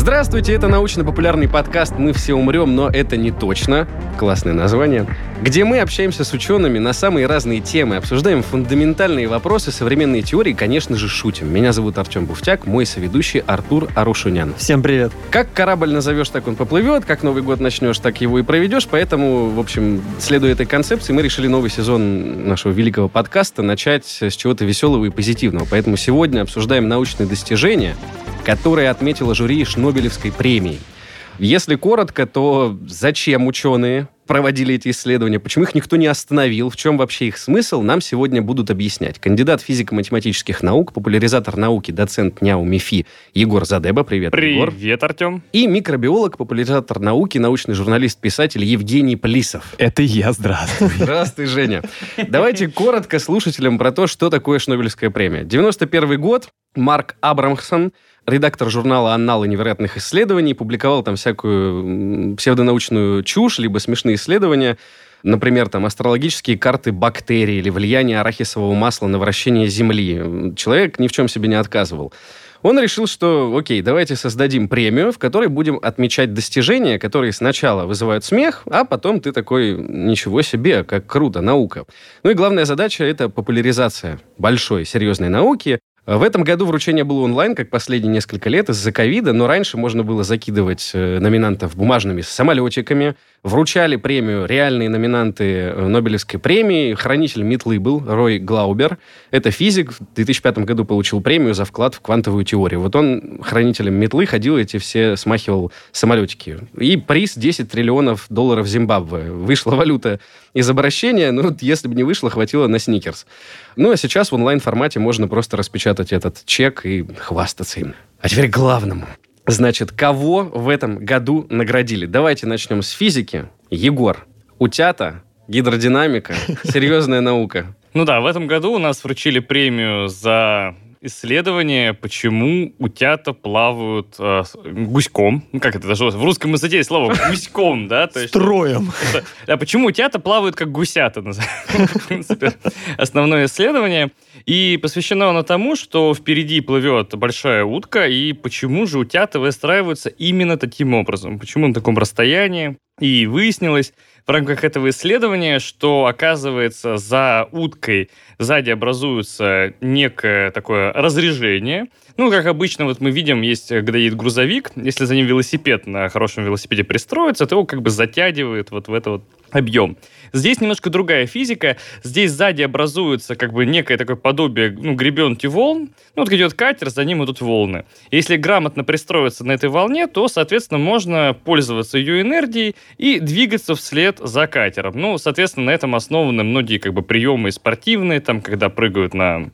Здравствуйте, это научно-популярный подкаст «Мы все умрем, но это не точно». Классное название. Где мы общаемся с учеными на самые разные темы, обсуждаем фундаментальные вопросы современной теории и, конечно же, шутим. Меня зовут Артем Буфтяк, мой соведущий Артур Арушунян. Всем привет. Как корабль назовешь, так он поплывет, как Новый год начнешь, так его и проведешь, поэтому, в общем, следуя этой концепции, мы решили новый сезон нашего великого подкаста начать с чего-то веселого и позитивного. Поэтому сегодня обсуждаем научные достижения, которые отметила жюри Шнобелевской премии. Если коротко, то зачем ученые проводили эти исследования, почему их никто не остановил, в чем вообще их смысл, нам сегодня будут объяснять. Кандидат физико-математических наук, популяризатор науки, доцент НЯУ МИФИ Егор Задеба. Привет, Привет, Егор. Привет, Артем. И микробиолог, популяризатор науки, научный журналист, писатель Евгений Плисов. Это я, здравствуй. Здравствуй, Женя. Давайте коротко слушателям про то, что такое Шнобелевская премия. 91 год, Марк Абрамсон – редактор журнала «Анналы невероятных исследований», публиковал там всякую псевдонаучную чушь, либо смешные исследования, Например, там астрологические карты бактерий или влияние арахисового масла на вращение Земли. Человек ни в чем себе не отказывал. Он решил, что, окей, давайте создадим премию, в которой будем отмечать достижения, которые сначала вызывают смех, а потом ты такой, ничего себе, как круто, наука. Ну и главная задача — это популяризация большой, серьезной науки, в этом году вручение было онлайн, как последние несколько лет, из-за ковида, но раньше можно было закидывать э, номинантов бумажными самолетиками. Вручали премию реальные номинанты э, Нобелевской премии. Хранитель метлы был Рой Глаубер. Это физик, в 2005 году получил премию за вклад в квантовую теорию. Вот он хранителем метлы ходил, эти все смахивал самолетики. И приз 10 триллионов долларов Зимбабве. Вышла валюта из обращения, ну, если бы не вышло, хватило на сникерс. Ну, а сейчас в онлайн-формате можно просто распечатать этот чек и хвастаться им. А теперь к главному. Значит, кого в этом году наградили? Давайте начнем с физики. Егор, утята, гидродинамика, серьезная наука. Ну да, в этом году у нас вручили премию за исследование, почему утята плавают э, гуськом. Ну, как это даже в русском языке есть слово гуськом, да? То есть, Строем. Да, почему утята плавают как гусята, в принципе, основное исследование. И посвящено оно тому, что впереди плывет большая утка, и почему же утята выстраиваются именно таким образом, почему на таком расстоянии. И выяснилось, в рамках этого исследования, что, оказывается, за уткой сзади образуется некое такое разрежение. Ну, как обычно, вот мы видим, есть, когда едет грузовик, если за ним велосипед на хорошем велосипеде пристроится, то его как бы затягивает вот в это вот объем. Здесь немножко другая физика. Здесь сзади образуется как бы некое такое подобие ну, гребенки волн. Ну, вот идет катер, за ним идут волны. Если грамотно пристроиться на этой волне, то, соответственно, можно пользоваться ее энергией и двигаться вслед за катером. Ну, соответственно, на этом основаны многие как бы приемы спортивные, там, когда прыгают на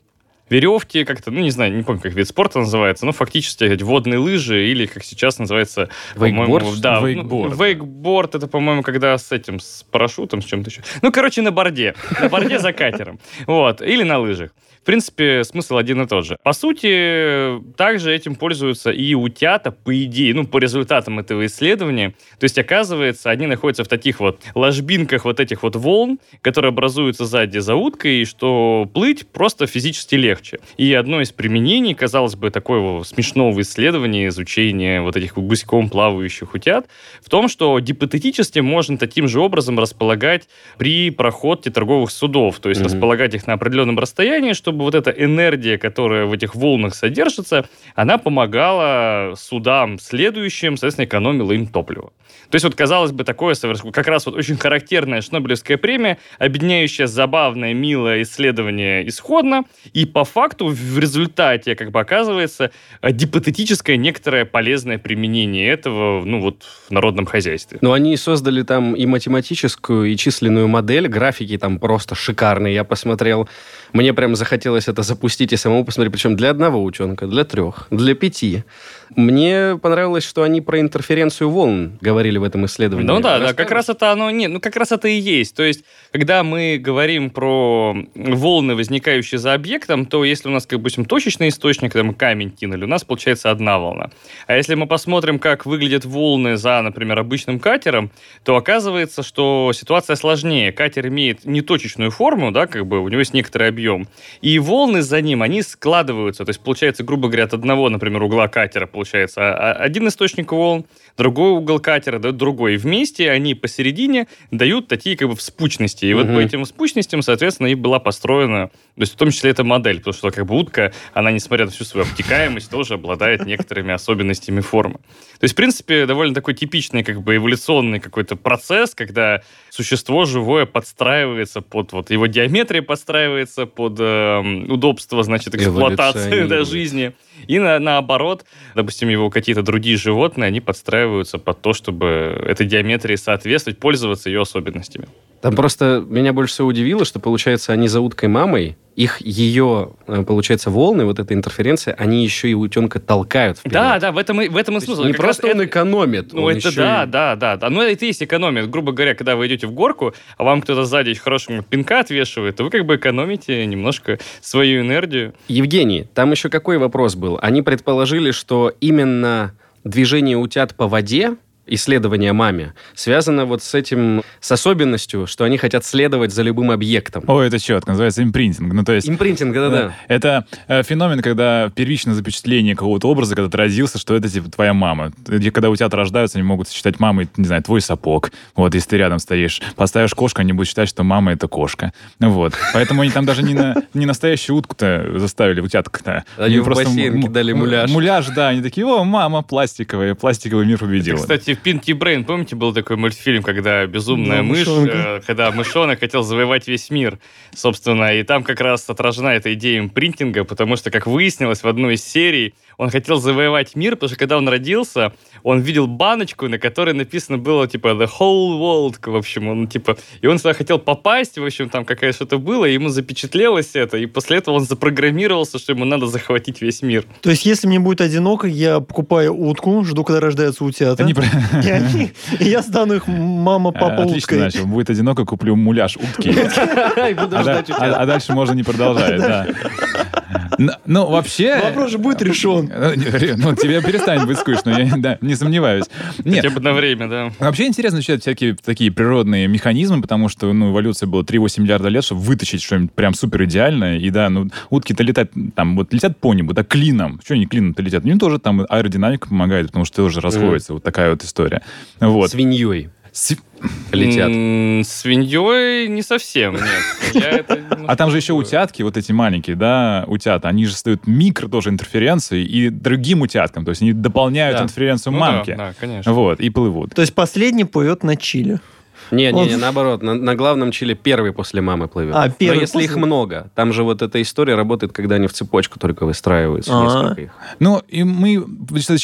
веревки, как-то, ну, не знаю, не помню, как вид спорта называется, но фактически водные лыжи или, как сейчас называется, вейкборд? Да, вейкборд. Ну, вейкборд это, по-моему, когда с этим, с парашютом, с чем-то еще. Ну, короче, на борде. На борде за катером. Вот. Или на лыжах принципе, смысл один и тот же. По сути, также этим пользуются и утята, по идее, ну, по результатам этого исследования. То есть, оказывается, они находятся в таких вот ложбинках вот этих вот волн, которые образуются сзади за уткой, и что плыть просто физически легче. И одно из применений, казалось бы, такого смешного исследования, изучения вот этих гуськом плавающих утят, в том, что гипотетически можно таким же образом располагать при проходе торговых судов, то есть mm-hmm. располагать их на определенном расстоянии, чтобы чтобы вот эта энергия, которая в этих волнах содержится, она помогала судам следующим, соответственно, экономила им топливо. То есть вот, казалось бы, такое как раз вот очень характерная Шнобелевская премия, объединяющая забавное, милое исследование исходно, и по факту в результате, как бы оказывается, гипотетическое некоторое полезное применение этого, ну вот, в народном хозяйстве. Но они создали там и математическую, и численную модель, графики там просто шикарные, я посмотрел. Мне прям захотелось это запустить и самому посмотреть, причем для одного ученика, для трех, для пяти. Мне понравилось, что они про интерференцию волн говорили в этом исследовании. Ну да, да, как раз это оно, нет, ну как раз это и есть. То есть, когда мы говорим про волны, возникающие за объектом, то если у нас, как, допустим, точечный источник, когда мы камень кинули, у нас получается одна волна. А если мы посмотрим, как выглядят волны за, например, обычным катером, то оказывается, что ситуация сложнее. Катер имеет неточечную форму, да, как бы у него есть некоторый объем, и волны за ним, они складываются. То есть, получается, грубо говоря, от одного, например, угла катера получается а, а, один источник волн, другой угол катера дает другой. И вместе они посередине дают такие как бы вспучности. И угу. вот по этим вспучностям, соответственно, и была построена, то есть в том числе эта модель, потому что как бы утка, она, несмотря на всю свою обтекаемость, тоже обладает некоторыми особенностями формы. То есть, в принципе, довольно такой типичный как бы эволюционный какой-то процесс, когда существо живое подстраивается под вот его диаметрия подстраивается под э, удобство, значит, эксплуатации да, жизни. И на, наоборот, допустим, его какие-то другие животные, они подстраиваются под то, чтобы этой диаметрии соответствовать, пользоваться ее особенностями. Там просто меня больше всего удивило, что, получается, они за уткой мамой, их ее, э, получается, волны, вот эта интерференция, они еще и утенка толкают вперед. Да, да, в этом и, в этом и смысл. Не как просто он это, экономит. Ну, он это да, и... да, да, да. Ну, это и есть экономия. Грубо говоря, когда вы идете в горку, а вам кто-то сзади хорошего пинка отвешивает, то вы как бы экономите немножко свою энергию. Евгений, там еще какой вопрос был? Они предположили, что именно движение утят по воде исследования маме связано вот с этим, с особенностью, что они хотят следовать за любым объектом. О, это четко, называется импринтинг. Ну, то есть... Импринтинг, да-да. Это э, феномен, когда первичное запечатление какого-то образа, когда ты родился, что это, типа, твоя мама. Когда у тебя рождаются, они могут считать мамой, не знаю, твой сапог. Вот, если ты рядом стоишь, поставишь кошку, они будут считать, что мама — это кошка. Вот. Поэтому они там даже не, на, не настоящую утку-то заставили, утятку-то. Они, они в бассейн кидали муляж. Муляж, да. Они такие, о, мама пластиковая, пластиковый мир победил. кстати, в Пинки Брейн, помните, был такой мультфильм, когда безумная да, мышь, э, когда мышонок хотел завоевать весь мир, собственно, и там как раз отражена эта идея импринтинга, потому что, как выяснилось в одной из серий, он хотел завоевать мир, потому что когда он родился, он видел баночку, на которой написано было, типа, the whole world, в общем, он, типа, и он сюда хотел попасть, в общем, там какая что-то было, и ему запечатлелось это, и после этого он запрограммировался, что ему надо захватить весь мир. То есть, если мне будет одиноко, я покупаю утку, жду, когда рождаются утята, они... и, они, и я стану их мама, папа, Отлично, уткой. Будет одиноко, куплю муляж утки. А, а, а дальше можно не продолжать, да. Ну, вообще... Вопрос же будет решен. Ну, тебе перестанет быть скучно, я да, не сомневаюсь. Нет. Хотя бы на время, да. Вообще интересно изучать всякие такие природные механизмы, потому что, ну, эволюция была 3-8 миллиарда лет, чтобы вытащить что-нибудь прям супер идеальное. И да, ну, утки-то летают, там, вот летят по небу, да, клином. Что они клином-то летят? Им тоже там аэродинамика помогает, потому что тоже расходится. Вот такая вот история. Вот. Свиньей. С... Летят. Свиньей не совсем, нет. А там же еще утятки, вот эти маленькие, да, утята, они же стоят микро тоже интерференции и другим утяткам, то есть они дополняют интерференцию ну мамки. Да, конечно. Вот, и плывут. То есть последний плывет на Чили. Не, не, не, наоборот, на, на главном чиле первый после мамы плывет. А, первый Но если после... их много, там же вот эта история работает, когда они в цепочку только выстраиваются, А-а-а. несколько их. Ну, и мы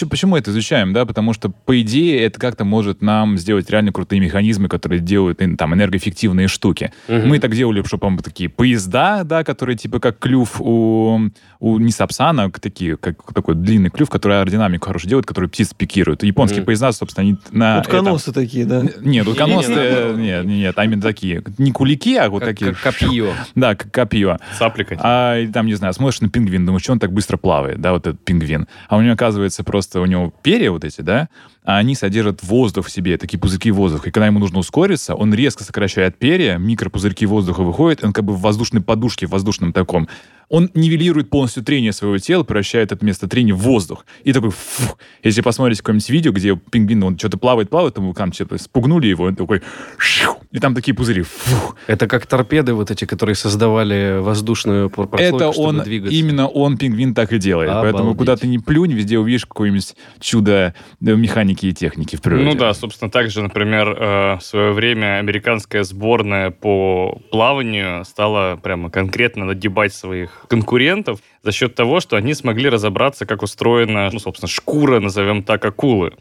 почему это изучаем, да, потому что, по идее, это как-то может нам сделать реально крутые механизмы, которые делают там энергоэффективные штуки. Угу. Мы так делали, что, по-моему, такие поезда, да, которые типа как клюв у, у не Сапсана, такие, как такой длинный клюв, который аэродинамику хорошо делает, который птиц пикирует. Японские угу. поезда, собственно, они на... Утконосы это... такие, да? Нет, утконосы нет, нет, а именно такие. Не кулики, а вот как, такие. Как копье. Да, как копье. Цаплика. А там, не знаю, смотришь на пингвин, думаешь, что он так быстро плавает, да, вот этот пингвин. А у него, оказывается, просто у него перья вот эти, да, а они содержат воздух в себе, такие пузырьки воздуха. И когда ему нужно ускориться, он резко сокращает перья, микропузырьки воздуха выходят, он как бы в воздушной подушке, в воздушном таком он нивелирует полностью трение своего тела, превращает это место трения в воздух. И такой, фу. Если посмотрите какое-нибудь видео, где пингвин, он что-то плавает, плавает, там вулкан что-то спугнули его, он такой, шиу, и там такие пузыри. Фу. Это как торпеды вот эти, которые создавали воздушную прослойку, Это он, двигаться. именно он, пингвин, так и делает. Обалдеть. Поэтому куда ты не плюнь, везде увидишь какое-нибудь чудо э, механики и техники в природе. Ну да, собственно, также, например, э, в свое время американская сборная по плаванию стала прямо конкретно нагибать своих конкурентов за счет того, что они смогли разобраться, как устроена, ну, собственно, шкура, назовем так, акулы.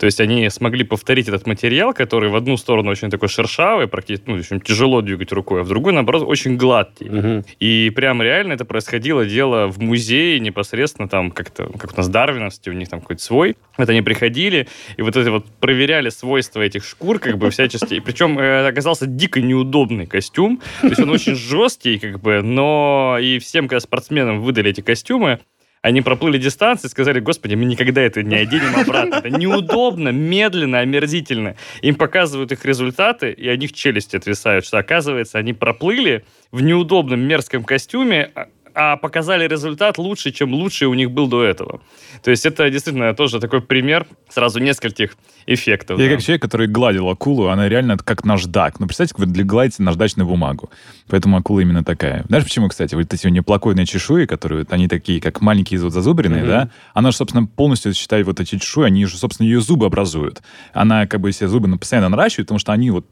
То есть они смогли повторить этот материал, который в одну сторону очень такой шершавый, практически, ну, очень тяжело двигать рукой, а в другую, наоборот, очень гладкий. Мгм. И прям реально это происходило дело в музее непосредственно там как-то, как у нас дарвиновский, у них там какой-то свой. Вот они приходили и вот это вот проверяли свойства этих шкур как бы всячески. И причем э, оказался дико неудобный костюм. То есть он очень жесткий как бы, но и всем, когда спортсменам выдали эти костюмы, они проплыли дистанции и сказали, господи, мы никогда это не оденем обратно. Это неудобно, медленно, омерзительно. Им показывают их результаты, и у них челюсти отвисают, что, оказывается, они проплыли в неудобном мерзком костюме, а- показали результат лучше, чем лучший у них был до этого. То есть это действительно тоже такой пример сразу нескольких эффектов. Я да. как человек, который гладил акулу, она реально как наждак. Ну, представьте, как вы гладите наждачную бумагу. Поэтому акула именно такая. Знаешь, почему, кстати? Вот эти неплакойные чешуи, которые, они такие, как маленькие вот зазубренные, Мгм. да? Она же, собственно, полностью, считай, вот эти чешуи, они же, собственно, ее зубы образуют. Она как бы себе зубы постоянно наращивает, потому что они вот...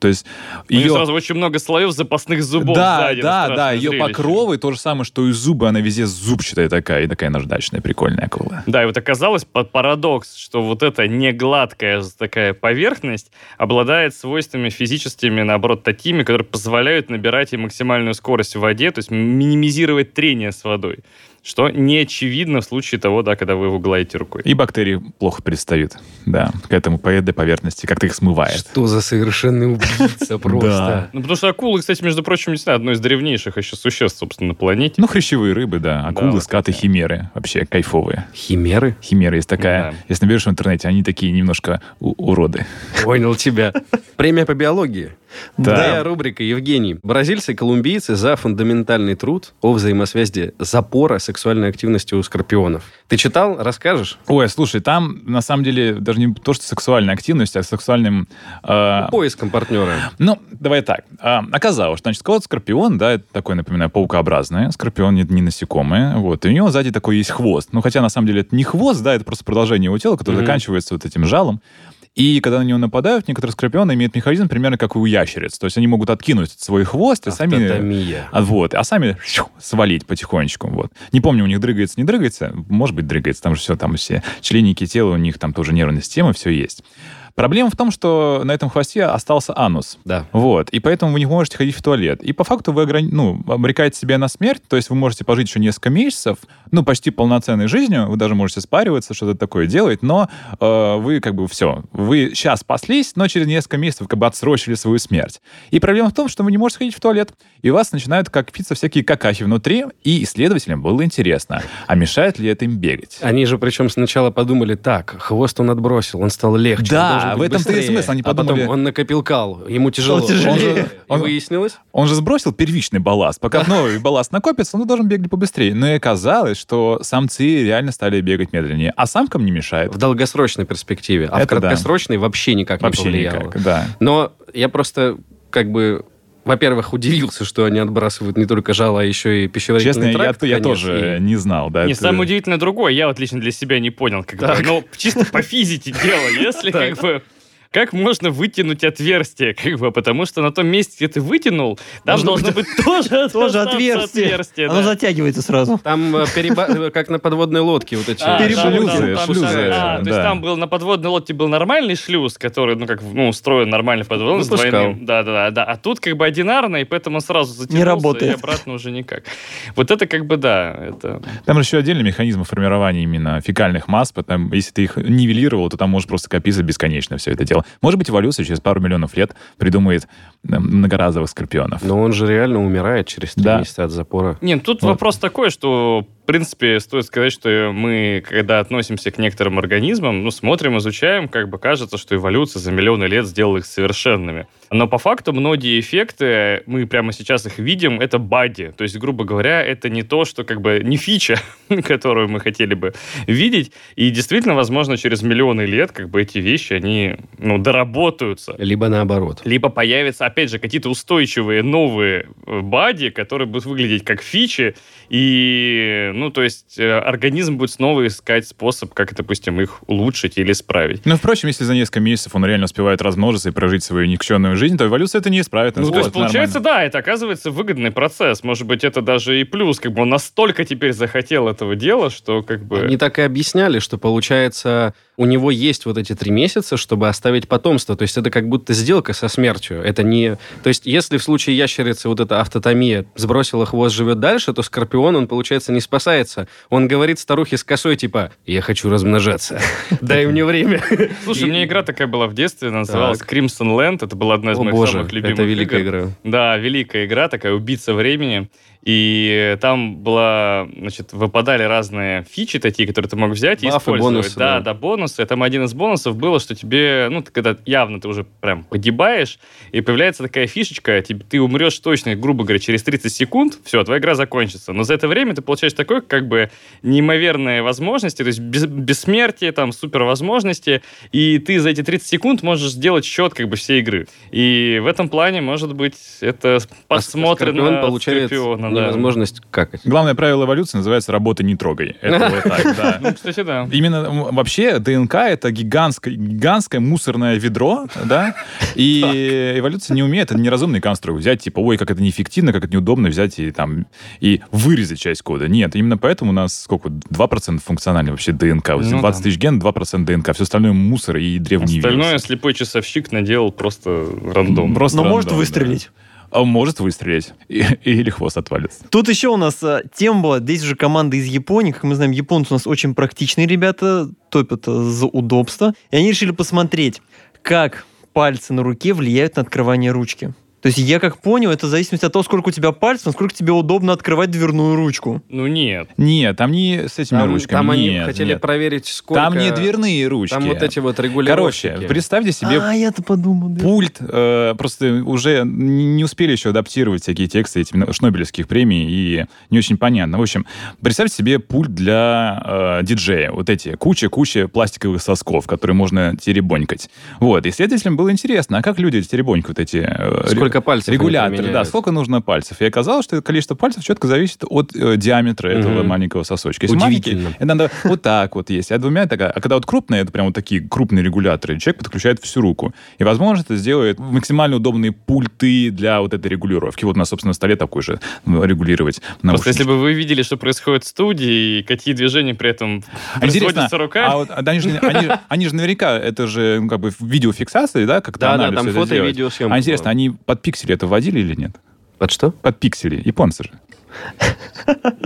То есть У ее... сразу очень много слоев запасных зубов да, сзади. да, да, ее покровы то же самое, что и зубы, она везде зубчатая такая, и такая наждачная, прикольная акула. Да, и вот оказалось парадокс, что вот эта негладкая такая поверхность обладает свойствами физическими, наоборот, такими, которые позволяют набирать ей максимальную скорость в воде, то есть минимизировать трение с водой. Что не очевидно в случае того, да, когда вы его гладите рукой. И бактерии плохо пристают, да, к этому по этой поверхности, как-то их смывает. Что за совершенный убийца просто. Ну, потому что акулы, кстати, между прочим, не знаю, одно из древнейших еще существ, собственно, на планете. Ну, хрящевые рыбы, да. Акулы, скаты, химеры. Вообще кайфовые. Химеры? Химеры есть такая. Да. Если наберешь в интернете, они такие немножко уроды. Понял тебя. Премия по биологии. Да. Твоя рубрика, Евгений. Бразильцы и колумбийцы за фундаментальный труд о взаимосвязи запора сексуальной активности у скорпионов. Ты читал? Расскажешь? Ой, слушай, там на самом деле даже не то, что сексуальная активность, а сексуальным... э, Поиском партнера. Ну, давай так. А, оказалось, значит, кот скорпион, да, это такой, напоминаю, паукообразный. Скорпион не, не насекомое. Вот. И у него сзади такой есть хвост. Ну, хотя, на самом деле, это не хвост, да, это просто продолжение его тела, которое Мгм. заканчивается вот этим жалом. И когда на него нападают, некоторые скорпионы имеют механизм примерно как и у ящериц. То есть они могут откинуть свой хвост и сами... А, вот, а сами щу, свалить потихонечку. Вот. Не помню, у них дрыгается, не дрыгается. Может быть, дрыгается. Там же все, там все членники тела, у них там тоже нервная система, все есть. Проблема в том, что на этом хвосте остался анус. Да. Вот, и поэтому вы не можете ходить в туалет. И по факту вы ограни- ну, обрекаете себя на смерть, то есть вы можете пожить еще несколько месяцев, ну, почти полноценной жизнью, вы даже можете спариваться, что-то такое делать, но э, вы как бы все, вы сейчас спаслись, но через несколько месяцев как бы отсрочили свою смерть. И проблема в том, что вы не можете ходить в туалет, и у вас начинают как питься всякие какахи внутри, и исследователям было интересно, а мешает ли это им бегать? Они же причем сначала подумали, так, хвост он отбросил, он стал легче. Да, он быть в этом-то и смысл, они А потом он накопил кал, ему тяжело. Стал тяжелее. И Он- выяснилось? Он же сбросил первичный балласт. Пока новый балласт накопится, он должен бегать побыстрее. Но и оказалось, что самцы реально стали бегать медленнее, а самкам не мешает. В долгосрочной перспективе. А в Это да. краткосрочной вообще никак не Вообще повлияло. никак, да. Но я просто как бы во-первых, удивился, что они отбрасывают не только жало, а еще и пищеварительный Честно, я, тракт. я конечно, тоже и- не знал. Да, Не, это- самое удивительное другое. Я вот лично для себя не понял. Как бы, Так. ну, чисто по физике дело. Если как бы... Как можно вытянуть отверстие, как бы, потому что на том месте, где ты вытянул, там Должно должно быть тоже, Тоже отверстие. отверстие, Оно да. затягивается сразу. Там э, переба- э, как на подводной лодке вот эти А, шлюзы. там- шлюзы, а, то есть там был на подводной лодке был нормальный шлюз, который, ну, как, ну, устроен нормально в подводной с двойным. Да, да, да, да. А тут как бы одинарно, и поэтому он сразу затянулся, работает. и обратно уже никак. Вот это как бы, да, это... Там же еще отдельный механизм формирования именно фекальных масс, потому если ты их нивелировал, то там может просто копиться бесконечно все это дело. Может быть, эволюция через пару миллионов лет придумает э, многоразовых скорпионов. Но он же реально умирает через три Да. месяца от запора. Нет, тут Вот. вопрос такой, что, в принципе, стоит сказать, что мы, когда относимся к некоторым организмам, ну, смотрим, изучаем, как бы кажется, что эволюция за миллионы лет сделала их совершенными. Но по факту многие эффекты, мы прямо сейчас их видим, это бади. То есть, грубо говоря, это не то, что как бы не фича, которую мы хотели бы видеть. И действительно, возможно, через миллионы лет как бы эти вещи, они, ну, доработаются. Либо наоборот. Либо появятся, опять же, какие-то устойчивые новые э, бади, которые будут выглядеть как фичи, и, ну, то есть, э, организм будет снова искать способ, как, допустим, их улучшить или исправить. Ну, впрочем, если за несколько месяцев он реально успевает размножиться и прожить свою никчемную жизнь, то эволюция это не исправит. Ну, то есть, получается, да, это оказывается выгодный процесс. Может быть, это даже и плюс. Как бы он настолько теперь захотел этого дела, что как бы... Они так и объясняли, что, получается, у него есть вот эти три месяца, чтобы оставить потомство. То есть это как будто сделка со смертью. Это не... То есть если в случае ящерицы вот эта автотомия сбросила хвост, живет дальше, то Скорпион, он, получается, не спасается. Он говорит старухе с косой, типа, я хочу размножаться. Дай мне время. Слушай, у меня игра такая была в детстве, называлась Crimson Land. Это была одна из моих самых любимых это великая игра. Да, великая игра, такая убийца времени. И там была, значит, выпадали разные фичи такие, которые ты мог взять и использовать. бонусы. Да, да, да, бонусы. Там один из бонусов было, что тебе, ну, когда явно ты уже прям погибаешь, и появляется такая фишечка, тебе, ты умрешь точно, грубо говоря, через 30 секунд, все, твоя игра закончится. Но за это время ты получаешь такой, как бы, неимоверные возможности, то есть без, бессмертие, там, супер возможности, и ты за эти 30 секунд можешь сделать счет, как бы, всей игры. И в этом плане, может быть, это а посмотрено а получает да. невозможность какать. Главное правило эволюции называется «работа не трогай». Это вот так, да. Ну, кстати, да. Именно вообще ДНК — это гигантское, гигантское мусорное ведро, да, и эволюция не умеет, это неразумный конструкт. Взять, типа, ой, как это неэффективно, как это неудобно взять и там, и вырезать часть кода. Нет, именно поэтому у нас сколько, 2% функциональный вообще ДНК. Ну, 20 тысяч ген, 2% ДНК. Все остальное мусор и древние Остальное вирусы. слепой часовщик наделал просто рандом. Просто Но рандом, может выстрелить. Да. А может выстрелить, или хвост отвалится. Тут еще у нас а, тема была, здесь уже команда из Японии, как мы знаем, японцы у нас очень практичные ребята, топят а, за удобство, и они решили посмотреть, как пальцы на руке влияют на открывание ручки. То есть я как понял, это в зависимости от того, сколько у тебя пальцев, насколько тебе удобно открывать дверную ручку. Ну нет. Нет, там не с этими там, ручками. Там нет, они хотели нет. проверить, сколько... Там не дверные ручки. Там вот эти вот регулировки. Короче, представьте себе... А, я-то подумал. Да. Пульт, э, просто уже не успели еще адаптировать всякие тексты этих шнобелевских премий, и не очень понятно. В общем, представьте себе пульт для э, диджея. Вот эти куча-куча пластиковых сосков, которые можно теребонькать. Вот, и следователям было интересно, а как люди теребонькают эти... Э, Сколько пальцев регуляторы? диаметр, да, сколько нужно пальцев. И оказалось, что количество пальцев четко зависит от э, диаметра этого угу. маленького сосочка. Если маленький, это надо вот так вот есть. А двумя так, а когда вот крупные, это прям вот такие крупные регуляторы, человек подключает всю руку. И, возможно, это сделает максимально удобные пульты для вот этой регулировки. Вот у нас, собственно, на столе такой же регулировать наушники. Просто если бы вы видели, что происходит в студии, и какие движения при этом производятся руками. А вот, они, же, они, они же наверняка, это же ну, как бы видеофиксация, да, как-то Да, да, там фото и видеосъемка. А интересно, они под пиксели это вводили или нет? Под что? Под пиксели. Японцы же.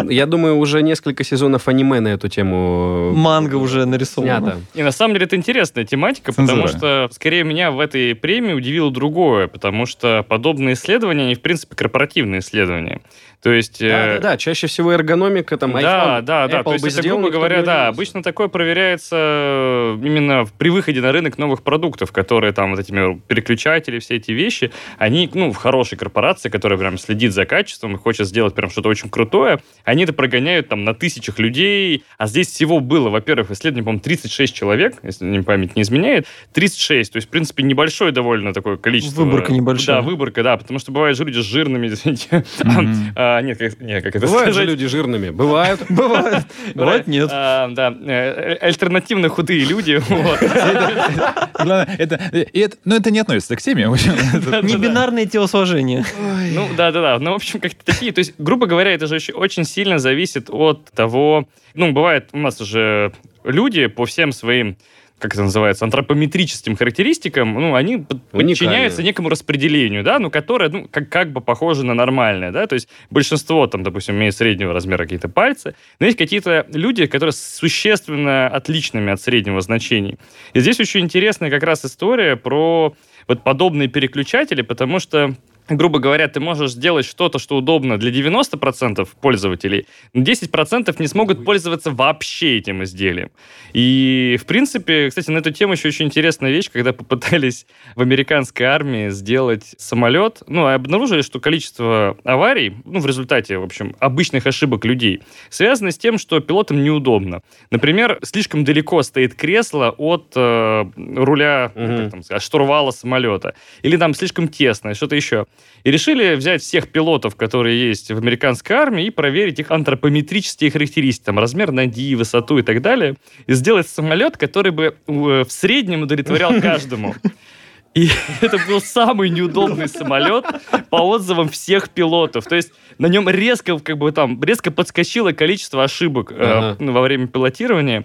Я думаю, уже несколько сезонов аниме на эту тему... Манга уже нарисована. И на самом деле это интересная тематика, Цензура. потому что, скорее, меня в этой премии удивило другое, потому что подобные исследования, они, в принципе, корпоративные исследования. То есть... Да, э... да, да, чаще всего эргономика, там, iPhone, Да, да, да. Apple То есть, это, грубо говоря, да, обычно такое проверяется именно при выходе на рынок новых продуктов, которые там вот этими переключатели, все эти вещи, они, ну, в хорошей корпорации, которая прям следит за качеством и хочет сделать прям что-то очень крутое, они это прогоняют там на тысячах людей, а здесь всего было, во-первых, исследование, по-моему, 36 человек, если мне память не изменяет, 36, то есть, в принципе, небольшое довольно такое количество. Выборка небольшая. Да, выборка, да, потому что бывает же люди с жирными, извините, а, нет, как, нет, как это Бывают же люди жирными. Бывают. Бывают. Бывает нет. А, да, э, альтернативно худые люди. Главное, это, ну, это не относится к теме. Не бинарные телосложения. Ну, да-да-да. Ну, в общем, как-то такие. То есть, грубо говоря, это же очень сильно зависит от того... Ну, бывает, у нас уже люди по всем своим как это называется, антропометрическим характеристикам, ну, они подчиняются некому распределению, да, ну, которое, ну, как, как бы похоже на нормальное, да, то есть большинство, там, допустим, имеет среднего размера какие-то пальцы, но есть какие-то люди, которые существенно отличными от среднего значения. И здесь очень интересная как раз история про вот подобные переключатели, потому что грубо говоря, ты можешь сделать что-то, что удобно для 90% пользователей, но 10% не смогут пользоваться вообще этим изделием. И, в принципе, кстати, на эту тему еще очень интересная вещь, когда попытались в американской армии сделать самолет, ну, и обнаружили, что количество аварий, ну, в результате, в общем, обычных ошибок людей, связано с тем, что пилотам неудобно. Например, слишком далеко стоит кресло от э, руля, угу. как там сказать, штурвала самолета. Или там слишком тесно, что-то еще. И решили взять всех пилотов, которые есть в американской армии, и проверить их антропометрические характеристики, там, размер ноги, высоту и так далее, и сделать самолет, который бы э, в среднем удовлетворял каждому. И это был самый неудобный самолет по отзывам всех пилотов. То есть на нем резко, как бы там, резко подскочило количество ошибок э, Ага. во время пилотирования.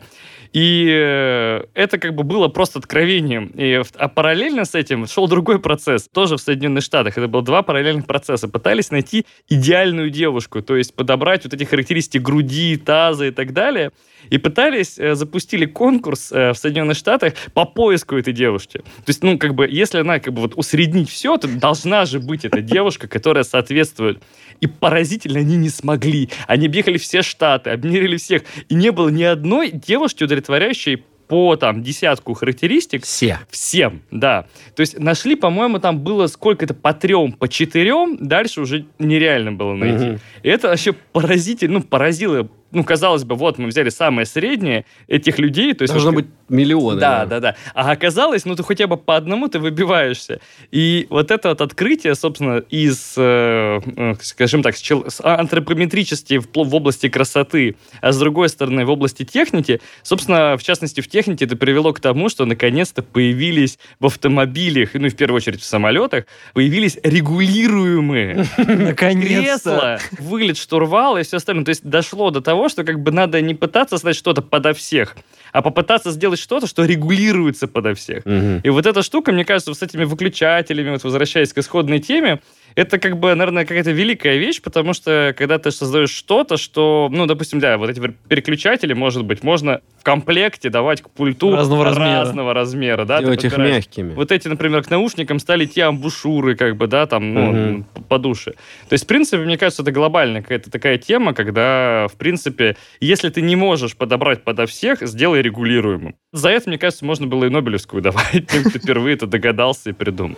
И э, это как бы было просто откровением. И, а параллельно с этим шел другой процесс, тоже в Соединенных Штатах. Это было два параллельных процесса. Пытались найти идеальную девушку, то есть подобрать вот эти характеристики груди, таза и так далее. И пытались, э, запустили конкурс э, в Соединенных Штатах по поиску этой девушки. То есть, ну, как бы, если она как бы вот усреднить все, то должна же быть эта девушка, которая соответствует. И поразительно они не смогли. Они объехали все штаты, обмерили всех. И не было ни одной девушки, удовлетворяющей по там десятку характеристик Все. Всем, да. То есть нашли, по-моему, там было сколько-то по трем, по четырем, дальше уже нереально было найти. Мгм. И это вообще поразительно, ну, поразило. Ну, казалось бы, вот мы взяли самое среднее этих людей. То есть Должно вот быть миллионы. да, да, да. А оказалось, ну ты хотя бы по одному ты выбиваешься. И вот это вот открытие, собственно, из, э, э, скажем так, с чел- с антропометрически в, в области красоты, а с другой стороны в области техники, собственно, в частности в технике это привело к тому, что наконец-то появились в автомобилях, ну и в первую очередь в самолетах, появились регулируемые Наконец-то. кресло, выглядит штурвал и все остальное. То есть дошло до того, что как бы надо не пытаться создать что-то подо всех, а попытаться сделать что-то, что регулируется подо всех. Мгм. И вот эта штука, мне кажется, с этими выключателями, вот возвращаясь к исходной теме, это как бы, наверное, какая-то великая вещь, потому что когда ты создаешь что-то, что, ну, допустим, да, вот эти переключатели, может быть, можно в комплекте давать к пульту Разного размера. разного размера, да, Делать их мягкими. Вот эти, например, к наушникам стали те амбушюры, как бы, да, там, ну, п- подуши. То есть, в принципе, мне кажется, это глобальная какая-то такая тема, когда, в принципе, если ты не можешь подобрать подо всех, сделай регулируемым. За это, мне кажется, можно было и Нобелевскую давать, тем, кто впервые это догадался и придумал.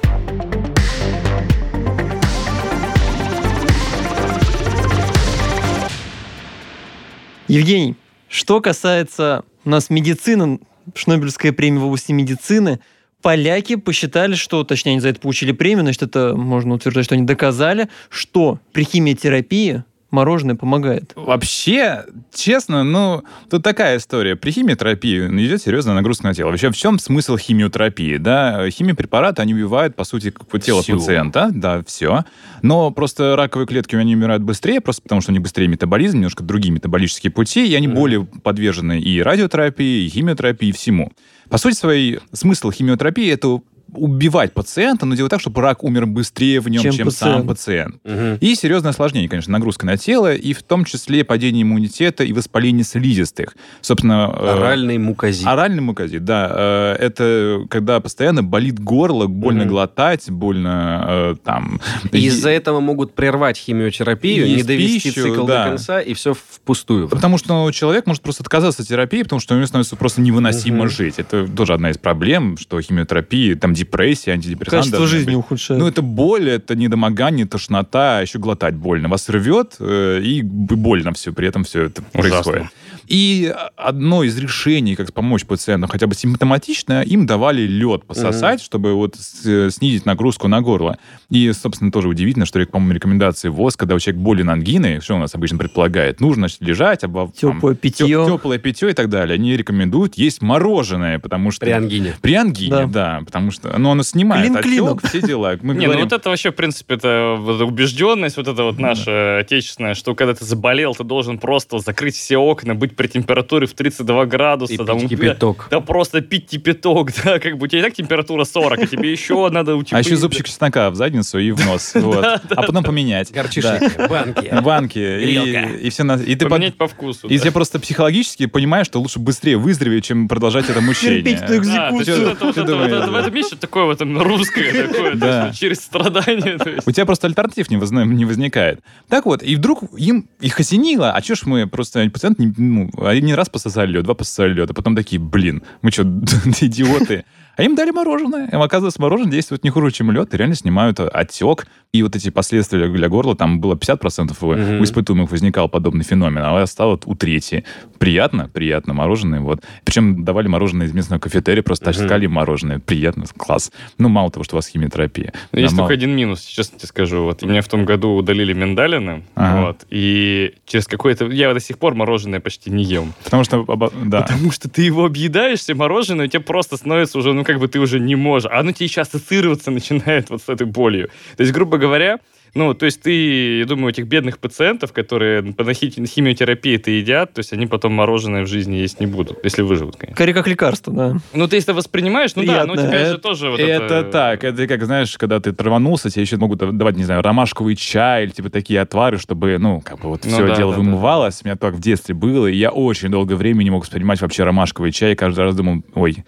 Евгений, что касается у нас медицины, Шнобелевская премия в области медицины, поляки посчитали, что, точнее, они за это получили премию, значит, это можно утверждать, что они доказали, что при химиотерапии мороженое помогает. Вообще, честно, ну, тут такая история. При химиотерапии ну, идет серьезная нагрузка на тело. Вообще, в чем смысл химиотерапии? Да, химиопрепараты, они убивают, по сути, как тело Всё. пациента. Да, все. Но просто раковые клетки, они умирают быстрее, просто потому что у них быстрее метаболизм, немножко другие метаболические пути, и они Мгм. более подвержены и радиотерапии, и химиотерапии, и всему. По сути своей, смысл химиотерапии — это убивать пациента, но делать так, чтобы рак умер быстрее в нем, Чем чем, сам пациент. пациент. Мгм. И серьезное осложнение, конечно, нагрузка на тело, и в том числе падение иммунитета и воспаление слизистых. Собственно, э, Оральный мукозит. оральный мукозит, да. э, Это когда постоянно болит горло, больно Мгм. глотать, больно э, там... И Из-за этого могут прервать химиотерапию, не Есть довести пищу, цикл да. до конца, и все впустую. Потому что человек может просто отказаться от терапии, потому что у него становится просто невыносимо Мгм. жить. Это тоже одна из проблем, что химиотерапия, там депрессия, антидепрессанты... Качество жизни ухудшает. Ну, это боль, это недомогание, тошнота, еще глотать больно. Вас рвет, э, и больно все, при этом все это Ужасно. происходит. И одно из решений, как помочь пациентам хотя бы симптоматично, им давали лед пососать, чтобы вот э, снизить нагрузку на горло. И, собственно, тоже удивительно, что, по-моему, рекомендации ВОЗ, когда у человека болен ангиной, что у нас обычно предполагает, нужно значит, лежать, обо- там, Теплое питье. теплое питье и так далее. Они рекомендуют есть мороженое, потому что... При ангине. При ангине, Да. да. потому что ну, оно снимает Клин отек, все дела. Мы Не, ну говорим, вот это вообще, в принципе, это вот убежденность, вот это вот наша отечественная, что когда ты заболел, ты должен просто закрыть все окна, быть при температуре в 32 градуса. И там, кипяток. Да просто пить кипяток, да, как бы у тебя и так температура 40, а тебе еще надо утеплить. А еще зубчик чеснока в задницу и в нос. вот. А потом поменять. Горчишники, банки. Да. Банки. И, все на... И ты под- Поменять по вкусу. И да. я просто психологически понимаешь, что лучше быстрее выздороветь, чем продолжать это мучение. Терпеть эту Да, экзекуцию. в да. этом есть что-то такое, в этом русское такое, Да. через страдания. У тебя просто альтернатив не, возникает. Так вот, и вдруг им их осенило, а чё ж мы просто, пациент, не- ну, один раз пососали лед, два пососали лед, а потом такие, блин, мы что, идиоты? А им дали мороженое. Им, оказывается, мороженое действует не хуже, чем лед, и реально снимают отек. И вот эти последствия для горла, там было 50% у, Мгм. у испытуемых возникал подобный феномен, а стало у трети. Приятно, приятно, мороженое, вот. Причем давали мороженое из местного кафетерия, просто Мгм. таскали мороженое. Приятно, класс. Ну, мало того, что у вас химиотерапия. Есть Да, мало- только один минус, честно тебе скажу. Вот у меня в том году удалили миндалины, Ага. вот, и через какое-то... Я до сих пор мороженое почти не ем. Потому что, да. Потому что ты его объедаешься, мороженое, и тебе просто становится уже, ну, как бы ты уже не можешь. А оно тебе еще ассоциироваться начинает вот с этой болью. То есть, грубо говоря, ну, то есть ты, я думаю, этих бедных пациентов, которые по хи- химиотерапии это едят, то есть они потом мороженое в жизни есть не будут, если выживут, конечно. Скорее как лекарство, да. Ну, ты если воспринимаешь, ну да, ну у Приятно. тебя же Это- тоже вот это это... так, это как, знаешь, когда ты траванулся, тебе еще могут давать, не знаю, ромашковый чай или типа такие отвары, чтобы, ну, как бы вот Ну все да, дело да, да. вымывалось. У меня так в детстве было, и я очень долгое время не мог воспринимать вообще ромашковый чай. И каждый раз думал, ой,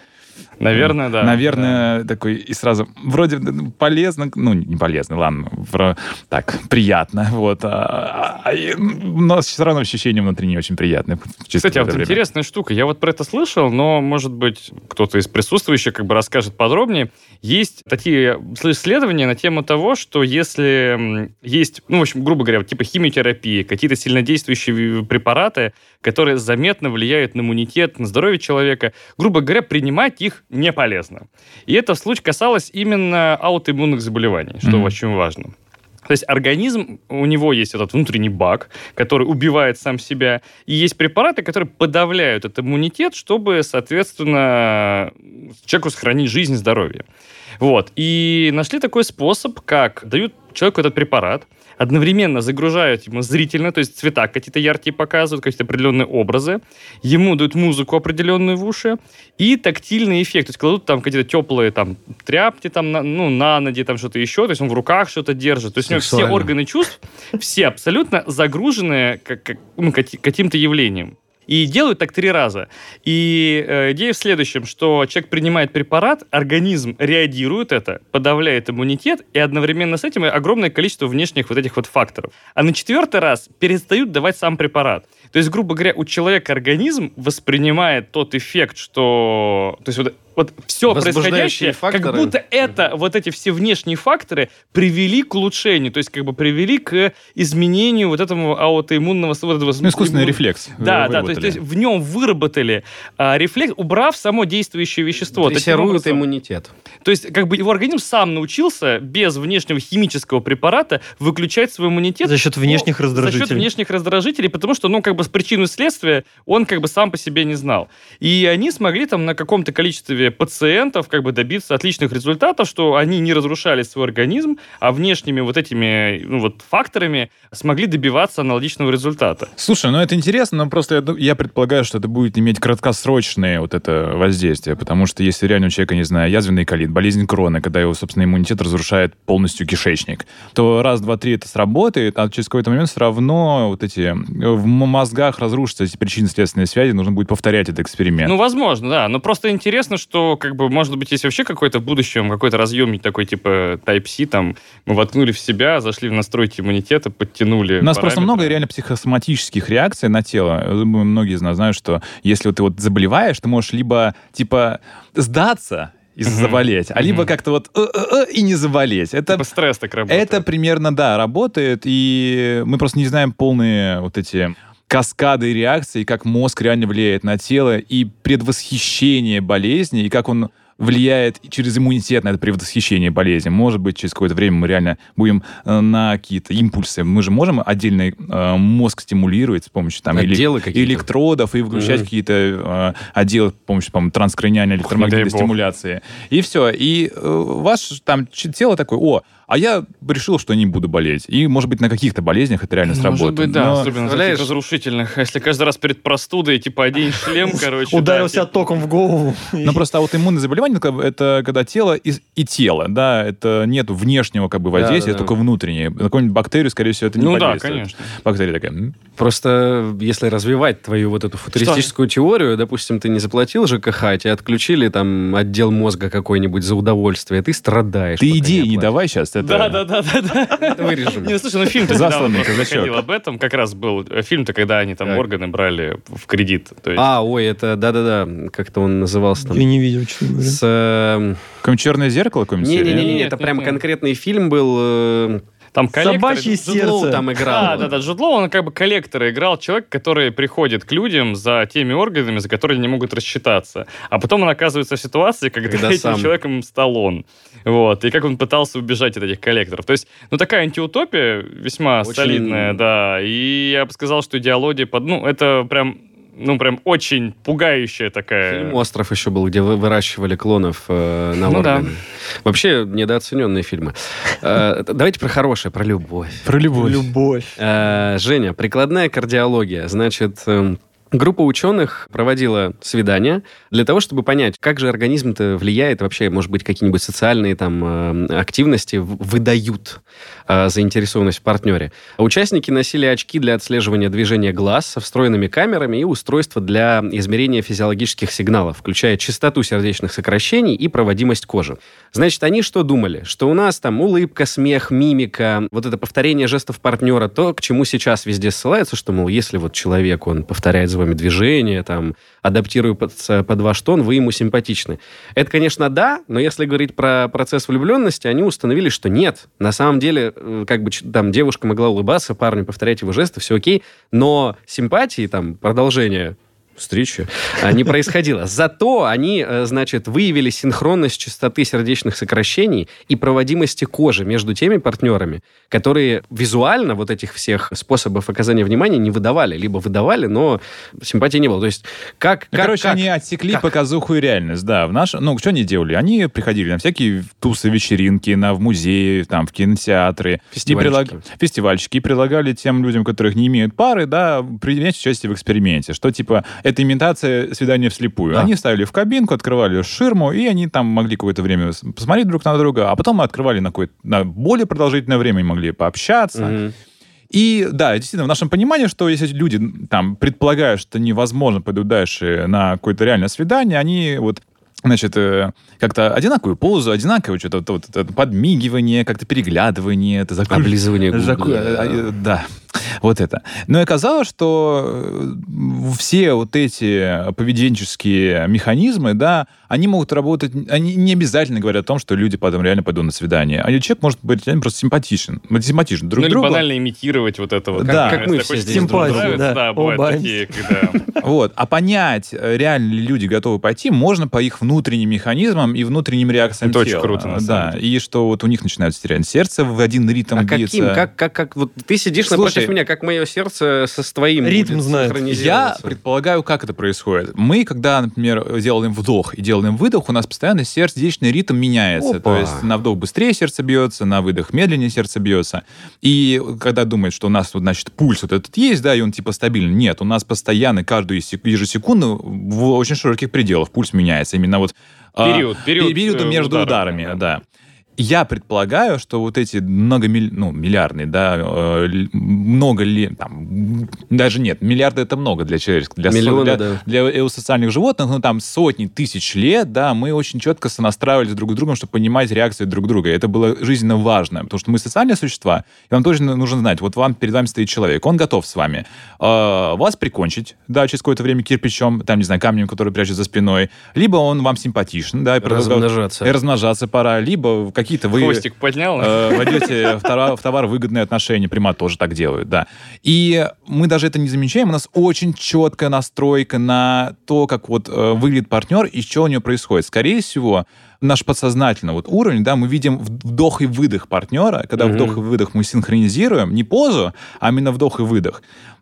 Наверное, да. наверное, такой, и сразу, вроде ну, полезно, ну, не полезно, ладно, вро- так, приятно, вот, а- а- но все равно ощущение внутри не очень приятное. Кстати, а вот время. интересная штука. Я вот про это слышал, но, может быть, кто-то из присутствующих как бы расскажет подробнее. Есть такие исследования на тему того, что если есть, ну, в общем, грубо говоря, типа химиотерапии, какие-то сильнодействующие препараты, которые заметно влияют на иммунитет, на здоровье человека, грубо говоря, принимать их не полезно. И это в случае касалось именно аутоиммунных заболеваний, что Мгм. очень важно. То есть организм, у него есть этот внутренний баг, который убивает сам себя, и есть препараты, которые подавляют этот иммунитет, чтобы, соответственно, человеку сохранить жизнь и здоровье. Вот. И нашли такой способ, как дают человеку этот препарат, одновременно загружают ему зрительно, то есть цвета какие-то яркие показывают, какие-то определенные образы, ему дают музыку определенную в уши и тактильный эффект, то есть кладут там какие-то теплые там тряпки там, на, ну, на ноги, там что-то еще, то есть он в руках что-то держит, то есть у него все Сексуально. органы чувств, все абсолютно загружены как, как- ну, каки- каким-то явлением. И делают так три раза. И э, идея в следующем, что человек принимает препарат, организм реагирует это, подавляет иммунитет, и одновременно с этим огромное количество внешних вот этих вот факторов. А на четвертый раз перестают давать сам препарат. То есть, грубо говоря, у человека организм воспринимает тот эффект, что... То есть вот, вот все происходящее, как факторы. будто это, вот эти все внешние факторы привели к улучшению, то есть как бы привели к изменению вот этого аутоиммунного... Вот этого Ну, искусственный иммун- рефлекс. Да, вы- да, то есть, то есть в нем выработали а, рефлекс, убрав само действующее вещество. Дрессируют образом- иммунитет. то есть, как бы его организм сам научился без внешнего химического препарата выключать свой иммунитет За счет внешних ну, За счет раздражителей. внешних раздражителей, потому что, ну, как бы с причину и следствия он как бы сам по себе не знал. И они смогли там на каком-то количестве пациентов как бы добиться отличных результатов, что они не разрушали свой организм, а внешними вот этими ну, вот факторами смогли добиваться аналогичного результата. Слушай, ну это интересно, но просто я, я предполагаю, что это будет иметь краткосрочное вот это воздействие, потому что если реально у человека, не знаю, язвенный колит, болезнь крона, когда его, собственно, иммунитет разрушает полностью кишечник, то раз, два, три это сработает, а через какой-то момент все равно вот эти в м- мозгах разрушатся эти причинно-следственные связи, нужно будет повторять этот эксперимент. Ну, возможно, да. Но просто интересно, что, как бы, может быть, есть вообще какой-то в будущем какой-то разъемник такой, типа Type-C, там, мы воткнули в себя, зашли в настройки иммунитета, подтянули У нас просто параметры. много реально психосоматических реакций на тело. Я думаю, Многие из нас знают, что если ты вот заболеваешь, ты можешь либо, типа, сдаться и Мгм. заболеть, а либо как-то вот «э-э-э» и не заболеть. Это, Типа стресс так работает. это примерно, да, работает, и мы просто не знаем полные вот эти каскады реакций, как мозг реально влияет на тело, и предвосхищение болезни, и как он влияет через иммунитет на это предвосхищение болезни. Может быть, через какое-то время мы реально будем э, на какие-то импульсы. Мы же можем отдельный э, мозг стимулировать с помощью там, какие-то. электродов и выключать Мгм. какие-то э, отделы с помощью, по-моему, транскраниальной электромагнитной стимуляции. И все. И э, ваше там тело такое, о, а я решил, что не буду болеть. И, может быть, на каких-то болезнях это реально Ну, сработает. Может быть, да, Но- особенно таких представляешь? разрушительных. Если каждый раз перед простудой, типа, одень шлем, короче. да, Ударился типа, током в голову. Но просто аутоиммунное заболевание это, это когда тело и, и тело, да, это нет внешнего как бы воздействия, да, да. только внутреннее. На какую-нибудь бактерию, скорее всего, это не Ну да, конечно. Бактерия такая, «М, Просто если развивать твою вот эту футуристическую теорию, допустим, ты не заплатил ЖКХ, а тебе отключили там отдел мозга какой-нибудь за удовольствие, ты страдаешь. ты идеи не давай сейчас. Это... Да, да, да, да, да. Вырежем. Не, слушай, ну фильм-то Засланный казачок. об этом. Как раз был э, фильм-то, когда они там органы брали в кредит. Есть, А, ой, это, да-да-да, как-то он назывался там. Я не видел, говоря. С... эм, Какое-нибудь черное зеркало какое-нибудь? Не-не-не, это прям конкретный фильм был. Там коллектор... Собачье Джуд Лоу сердце. там играл. Да, да, да. Джуд Лоу, он как бы коллектор играл, человек, который приходит к людям за теми органами, за которые не могут рассчитаться. А потом он оказывается в ситуации, когда, Когда этим сам. человеком стал он. Вот. И как он пытался убежать от этих коллекторов. То есть, ну, такая антиутопия весьма Очень- солидная, да. И я бы сказал, что идеология под... Ну, это прям ну, прям очень пугающая такая. Фильм «Остров» еще был, где вы выращивали клонов э, на Ну да. Вообще, недооцененные фильмы. Э, давайте про хорошее, про любовь. Про любовь. Любовь. Э, Женя, прикладная кардиология. Значит, эм, группа ученых проводила свидания для того, чтобы понять, как же организм-то влияет, вообще, может быть, какие-нибудь социальные там э, активности выдают э, заинтересованность в партнере. А Участники носили очки для отслеживания движения глаз со встроенными камерами и устройства для измерения физиологических сигналов, включая частоту сердечных сокращений и проводимость кожи. Значит, они что думали? Что у нас там улыбка, смех, мимика, вот это повторение жестов партнера, то, к чему сейчас везде ссылаются, что, мол, если вот человек, он повторяет вами движение, там, адаптирует под, под ваш тон, вы ему симпатичны. Это, конечно, да, но если говорить про процесс влюбленности, они установили, что нет. На самом деле, э, как бы там девушка могла улыбаться, парню повторять его жесты, все окей, но симпатии, там, продолжение встречи а, не происходило. Зато они, э, значит, выявили синхронность частоты сердечных сокращений и проводимости кожи между теми партнерами, которые визуально вот этих всех способов оказания внимания не выдавали. Либо выдавали, но симпатии не было. То есть как... Ну, как- короче, как? они отсекли Как? показуху и реальность, да. В наш... Ну, что они делали? Они приходили на всякие тусы, вечеринки, на, в музеи, там, в кинотеатры. И Фестивальчики. прилаг- Фестивальчики. И предлагали тем людям, которых не имеют пары, да, принять участие в эксперименте. Что, типа, это имитация свидания вслепую. Да. Они ставили в кабинку, открывали ширму, и они там могли какое-то время посмотреть друг на друга, а потом открывали на, на более продолжительное время и могли пообщаться. Мгм. И да, действительно, в нашем понимании, что если люди там предполагают, что невозможно пойдут дальше на какое-то реальное свидание, они вот Значит, э, как-то одинаковую позу, одинаковое что-то вот, вот подмигивание, как-то переглядывание, это закру- Облизывание губ, заку- да. э, э, Да, вот это. Но оказалось, что э, все вот эти поведенческие механизмы, да, они могут работать, они не обязательно говорят о том, что люди потом реально пойдут на свидание. А человек может быть реально просто симпатичен. Симпатичен друг ну, или другу. банально имитировать вот это вот. Да. Как мы Если все здесь друг понравиться, другу. Да. Да, бывают Оба. такие, когда... Вот. А понять, э, реально ли люди готовы пойти, можно по их внутренним механизмам и внутренним реакциям Это очень тела. круто, на Да. самом деле. И что вот у них начинает терять сердце в один ритм А биться. каким? Как, как, как? Вот ты сидишь Слушай, напротив меня, как мое сердце со с твоим Ритм знает. Я предполагаю, как это происходит. Мы, когда, например, делаем вдох и делаем выдох, у нас постоянно сердечный ритм меняется. Опа. То есть на вдох быстрее сердце бьется, на выдох медленнее сердце бьется. И когда думает, что у нас, вот, значит, пульс вот этот есть, да, и он типа стабильный. Нет, у нас постоянно, каждую сек- ежесекунду в очень широких пределах пульс меняется. Именно вот а, Период, период, э, между ударами, ударами, да. да. Я предполагаю, что вот эти многомиль... ну, миллиардные, да, э, много ли, там, даже нет, миллиарды это много для человеческого, для, со- Миллионы, для, да. для эусоциальных животных, ну, там, сотни тысяч лет, да, мы очень четко сонастраивались друг с другом, чтобы понимать реакции друг друга. Это было жизненно важно, потому что мы социальные существа, и вам тоже нужно знать, вот вам перед вами стоит человек, он готов с вами э, вас прикончить, да, через какое-то время кирпичом, там, не знаю, камнем, который прячет за спиной, либо он вам симпатичен, да, и Размножаться. и размножаться пора, либо какие-то вы... Хвостик поднял. э, войдете в товар, в товар выгодные отношения, прямо тоже так делают, да. И мы даже это не замечаем, у нас очень четкая настройка на то, как вот э, выглядит партнер и что у него происходит. Скорее всего, наш подсознательный вот уровень, да, мы видим вдох и выдох партнера, когда Мгм. вдох и выдох мы синхронизируем, не позу, а именно вдох и выдох,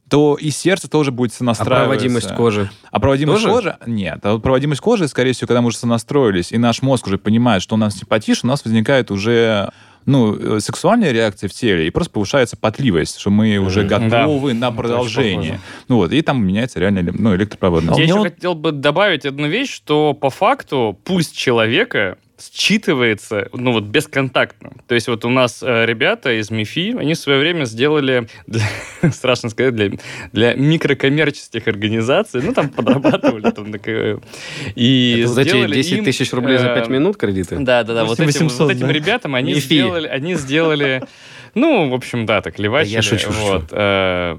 то и сердце тоже будет А сонастраиваться. проводимость кожи? А проводимость Тоже? кожи? Нет. А вот проводимость кожи, скорее всего, когда мы уже сонастроились, и наш мозг уже понимает, что у нас симпатичен, у нас возникает уже ну, э, сексуальная реакция в теле, и просто повышается потливость, что мы уже готовы на Это очень продолжение. Ну вот, и там меняется реально ну, электропроводность. А Я еще вот- хотел бы добавить одну вещь, что по факту пульс человека считывается, ну вот, бесконтактно. То есть вот у нас э, ребята из МИФИ, они в свое время сделали, для- страшно сказать, для, для микрокоммерческих организаций, ну там подрабатывали там на КВ. И Это вот эти сделали 10 им, тысяч рублей за э, 5 минут кредиты? Да, да, да. Вот этим, 800, вот этим да. ребятам они МИФИ. сделали, они сделали Ну, в общем, да, так левачили. Да я шучу, шучу. вот. э,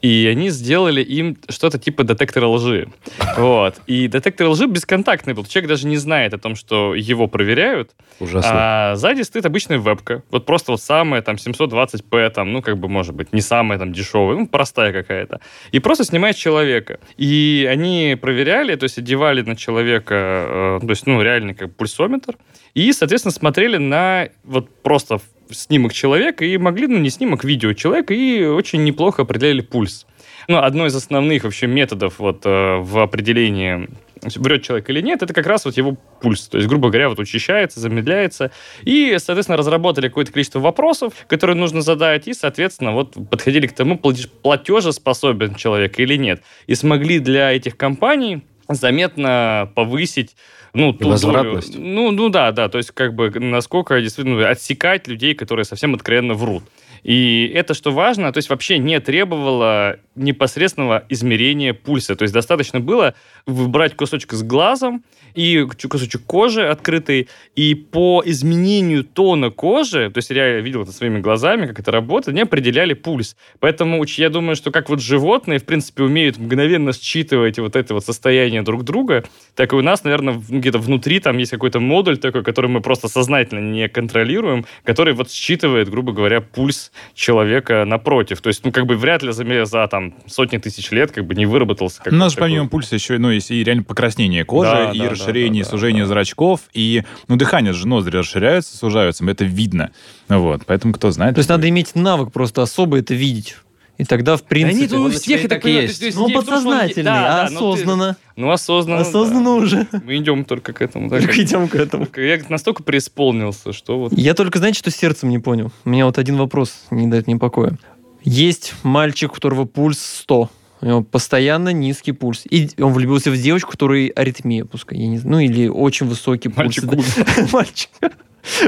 И они сделали им что-то типа детектора лжи. Вот. И детектор лжи бесконтактный был. Человек даже не знает о том, что его проверяют. Ужасно. А сзади стоит обычная вебка. Вот просто вот самая там 720p, там, ну, как бы, может быть, не самая там дешевая, ну, простая какая-то. И просто снимает человека. И они проверяли, то есть одевали на человека, э, то есть, ну, реально как пульсометр. И, соответственно, смотрели на вот просто снимок человека и могли, ну, не снимок, видео человека, и очень неплохо определяли пульс. Ну, одно из основных вообще методов вот э, в определении врет человек или нет, это как раз вот его пульс. То есть, грубо говоря, вот учащается, замедляется. И, соответственно, разработали какое-то количество вопросов, которые нужно задать, и, соответственно, вот подходили к тому, платеж- платежеспособен человек или нет. И смогли для этих компаний заметно повысить ну, ту Возвратность. долю- ну, ну да, да, то есть как бы насколько действительно отсекать людей, которые совсем откровенно врут. И это, что важно, то есть вообще не требовало непосредственного измерения пульса. То есть достаточно было выбрать кусочек с глазом и кусочек кожи открытый, и по изменению тона кожи, то есть я видел это своими глазами, как это работает, они определяли пульс. Поэтому я думаю, что как вот животные, в принципе, умеют мгновенно считывать вот это вот состояние друг друга, так и у нас, наверное, где-то внутри там есть какой-то модуль такой, который мы просто сознательно не контролируем, который вот считывает, грубо говоря, пульс человека напротив. То есть, ну, как бы вряд ли за, за там сотни тысяч лет как бы не выработался У нас же помимо пульса еще, ну, есть и реально покраснение кожи, Да, и да, расширение, да, да, сужение да. зрачков, и, ну, дыхание же, ноздри расширяются, сужаются, это видно. Вот, поэтому кто знает. То есть надо иметь навык просто особо это видеть. И тогда, в Да принципе... нет, он у всех и это так есть. Ну, подсознательный, а осознанно. Ну, осознанно. Осознанно да. уже. Мы идем только к этому. да, Только как- идем к этому. Я настолько преисполнился, что вот... Я только, знаете, что сердцем не понял? У меня вот один вопрос не дает мне покоя. Есть мальчик, у которого пульс 100. У него постоянно низкий пульс. И он влюбился в девочку, у которой аритмия, пускай, я не знаю, ну или очень высокий пульс. Мальчик. Мальчик.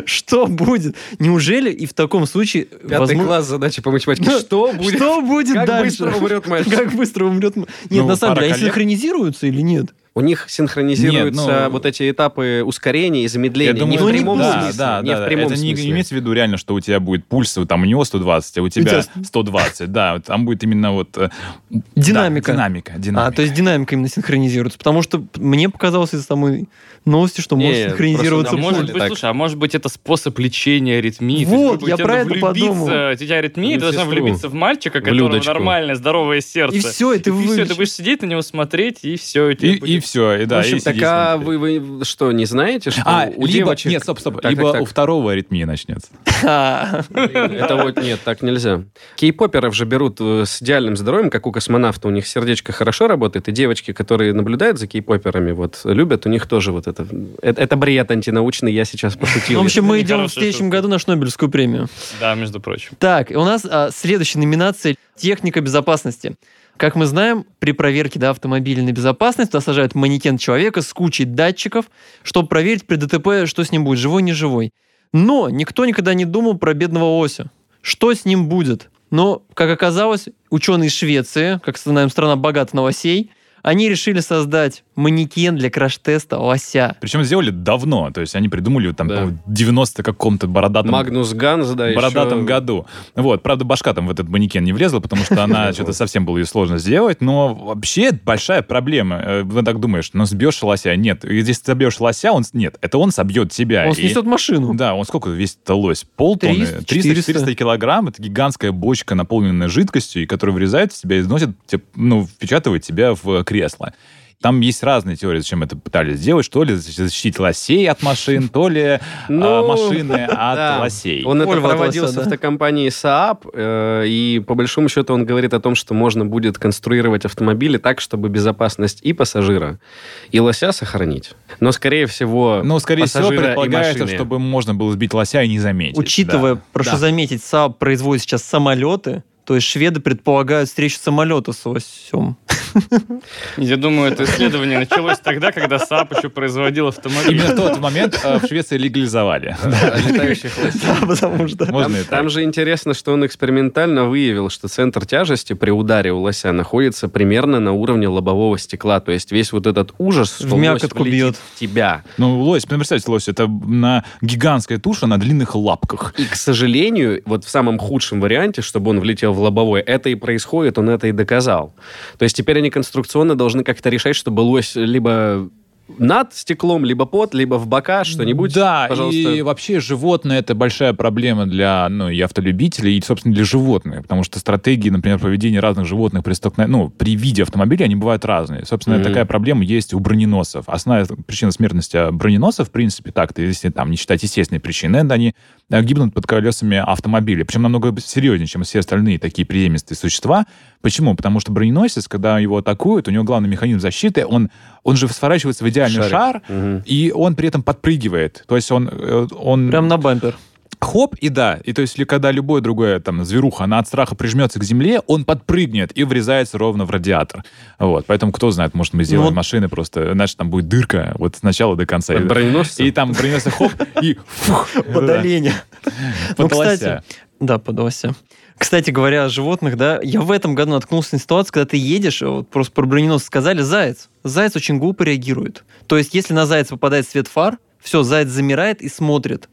Что будет? Неужели и в таком случае... Пятый возможно- класс задачи по математике. Ну, Что будет? Что будет Как дальше? быстро умрет мальчик? Как быстро умрет м- Нет, Ну, на самом деле, они коллег. синхронизируются или нет? У них синхронизируются Нет, ну- вот эти этапы ускорения и замедления. Я думаю, не в ну, прямом не да, смысле. да, не да, в прямом это не смысле. имеется в виду реально, что у тебя будет пульс, там у него 120, а у тебя тебя 120, да, там будет именно вот... э, Динамика. да, динамика, А, динамика. то есть динамика именно синхронизируется. Потому что мне показалось из самой новости, что Не, может синхронизироваться просто А может быть, Так. слушай, а может быть, это способ лечения аритмии? Есть, Вот, говоря, я про это подумал. У тебя аритмия, ты должна влюбиться в мальчика, которого нормальное, здоровое сердце. И все, и ты И все, ты будешь сидеть на него смотреть, и все. И, и все, и да. в общем, и так а вы, вы что, не знаете, что А, у либо, девочек... нет, стоп, стоп, Так, либо так, у так. второго аритмия начнется. Это вот нет, так нельзя. Кей-поперов же берут э, с идеальным здоровьем, как у космонавта. У них сердечко хорошо работает, и девочки, которые наблюдают за кей-поперами, вот, любят, у них тоже вот это... Это, это бред антинаучный, я сейчас пошутил. Ну, в общем, мы идем в следующем году на Шнобелевскую премию. Да, между прочим. Так, у нас а, следующая номинация «Техника безопасности». Как мы знаем, при проверке да, автомобиля на безопасность туда сажают манекен человека с кучей датчиков, чтобы проверить при ДТП, что с ним будет, живой, не живой. Но никто никогда не думал про бедного Ося. Что с ним будет? Но, как оказалось, ученые из Швеции, как знаем, страна богата на лосей, они решили создать манекен для краш-теста лося. Причем сделали давно, то есть они придумали там Да. по 90 каком-то бородатом Магнус Ганс, да, бородатом еще... году. Вот, правда, башка там в этот манекен не влезла, потому что она что-то совсем было ее сложно сделать, но вообще большая проблема. Э, Вы так думаешь, ну сбьешь лося? Нет. Если ты собьешь лося, он... Нет, это он собьет тебя. Он снесет машину. Да, он сколько весит лось? Полтонны? 300, 300-400 килограмм. Это гигантская бочка, наполненная жидкостью, и которая врезает в тебя и износит, ну, впечатывает тебя в кресло. Там есть разные теории, зачем это пытались сделать. Что ли защитить лосей от машин, то ли а, Ну, машины от да. лосей. Он это Вольво от проводил лося, с да. автокомпанией Saab, э, и по большому счету он говорит о том, что можно будет конструировать автомобили так, чтобы безопасность и пассажира, и лося сохранить. Но, скорее всего, Ну, скорее всего, пассажира и предполагается, машины. чтобы можно было сбить лося и не заметить. Учитывая, да. прошу Да. заметить, Saab производит сейчас самолеты, То есть шведы предполагают встречу самолета с лосем. Я думаю, это исследование началось тогда, когда Saab еще производил автомобили. Именно в тот момент э, в Швеции легализовали. Летающих. Да, потому что... Можно Там же интересно, что он экспериментально выявил, что центр тяжести при ударе у лося находится примерно на уровне лобового стекла. То есть весь вот этот ужас, что мякотку бьет. в тебя. Ну, лось, представьте, лось, это на гигантская туша на длинных лапках. И, к сожалению, вот в самом худшем варианте, чтобы он влетел в лобовой, это и происходит, он это и доказал. То есть теперь они конструкционно должны как-то решать, чтобы лось либо над стеклом, либо под, либо в бока, что-нибудь. Да, пожалуйста. и вообще животные это большая проблема для, ну, и автолюбителей, и, собственно, для животных, потому что стратегии, например, поведения разных животных при столкновении, ну, при виде автомобиля, они бывают разные. Собственно, Мгм. такая проблема есть у броненосцев. Основная причина смертности броненосцев, в принципе, так-то, если там не считать естественные причины, это они э, гибнут под колесами автомобиля. Причем намного серьезнее, чем все остальные такие приемистые существа. Почему? Потому что броненосец, когда его атакуют, у него главный механизм защиты, он, он же сворачивается в идеальный Шарик. шар, Мгм. и он при этом подпрыгивает. То есть он, э, он Прям на бампер. хоп, и да. И то есть, ли- когда любое другое, там, зверуха, она от страха прижмется к земле, он подпрыгнет и врезается ровно в радиатор. Вот. Поэтому, кто знает, может, мы сделаем Ну, машины просто, знаешь, там будет дырка вот с начала до конца. От И- там броненосец хоп, и фух. Под да, оленя. Ну, кстати, да, под лося. Кстати говоря о животных, да, я в этом году наткнулся на ситуацию, когда ты едешь, вот просто про броненос сказали, заяц. Заяц очень глупо реагирует. То есть, если на зайца попадает свет фар, все, заяц замирает и смотрит.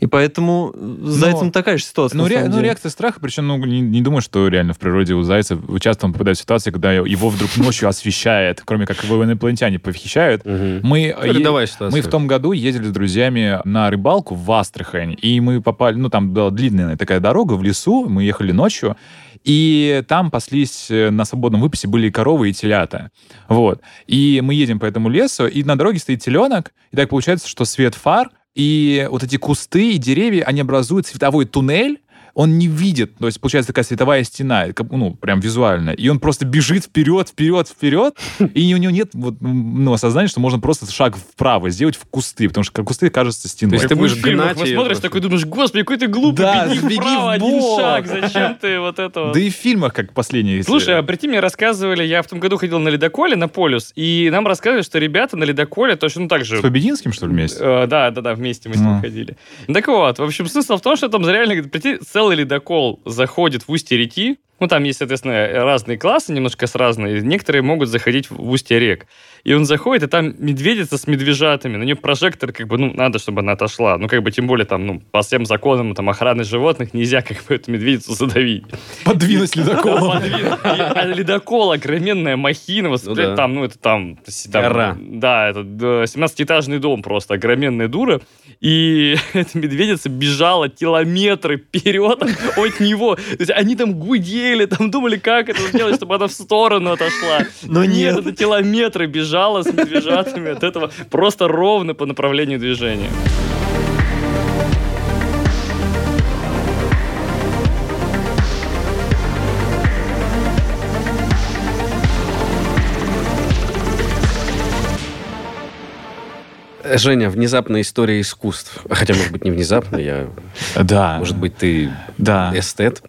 И поэтому с зайцем такая же ситуация. Ну, на ре- самом ну, деле. реакция страха, причем, ну, не, не думаю, что реально в природе у зайца часто он попадает в ситуации, когда его вдруг ночью освещает, кроме как его инопланетяне похищают. Мгм. Мы, Ну, ситуация. мы в том году ездили с друзьями на рыбалку в Астрахань, и мы попали, ну, там была длинная такая дорога в лесу, мы ехали ночью, и там паслись э, на свободном выпасе были коровы, и телята. Вот. И мы едем по этому лесу, и на дороге стоит теленок, и так получается, что свет фар и вот эти кусты и деревья, они образуют световой туннель, он не видит, то есть получается такая световая стена, ну, прям визуально, и он просто бежит вперед, вперед, вперед, и у него нет вот, ну, осознания, что можно просто шаг вправо сделать в кусты, потому что кусты кажутся стеной. То есть ты будешь фильмах, гнать её смотришь такой, думаешь, господи, какой ты глупый, Да, беги беги вправо, один шаг, зачем ты вот это вот? Да и в фильмах, как последние... Слушай, а прийти мне рассказывали, я в том году ходил на ледоколе на полюс, и нам рассказывали, что ребята на ледоколе точно ну, так же... с Побединским, что ли, вместе? Э, да, да, да, вместе мы с ним Ну. ходили. Так вот, в общем, смысл в том, что там реально, прийти, целый ледокол заходит в устье реки, ну, там есть, соответственно, разные классы, немножко с разные. Некоторые могут заходить в устье рек. И он заходит, и там медведица с медвежатами. На нее прожектор, как бы, ну, надо, чтобы она отошла. Ну, как бы, тем более, там, ну, по всем законам там, охраны животных нельзя, как бы, эту медведицу задавить. Подвинуть ледоколом. Подвинуть. И- А ледокол, огроменная махина, вот, Ну там, ну, это там... Гора. Да, это да, 17-этажный дом просто, огроменная дура. И эта медведица бежала километры вперед от него. То есть они там гудели, там думали, как это сделать, чтобы она в сторону отошла. Но нет. это километры бежала с медвежатами от этого просто ровно по направлению движения. Женя, внезапная история искусств. Хотя, может быть, не внезапно, я... Да. Может быть, ты Да. эстет.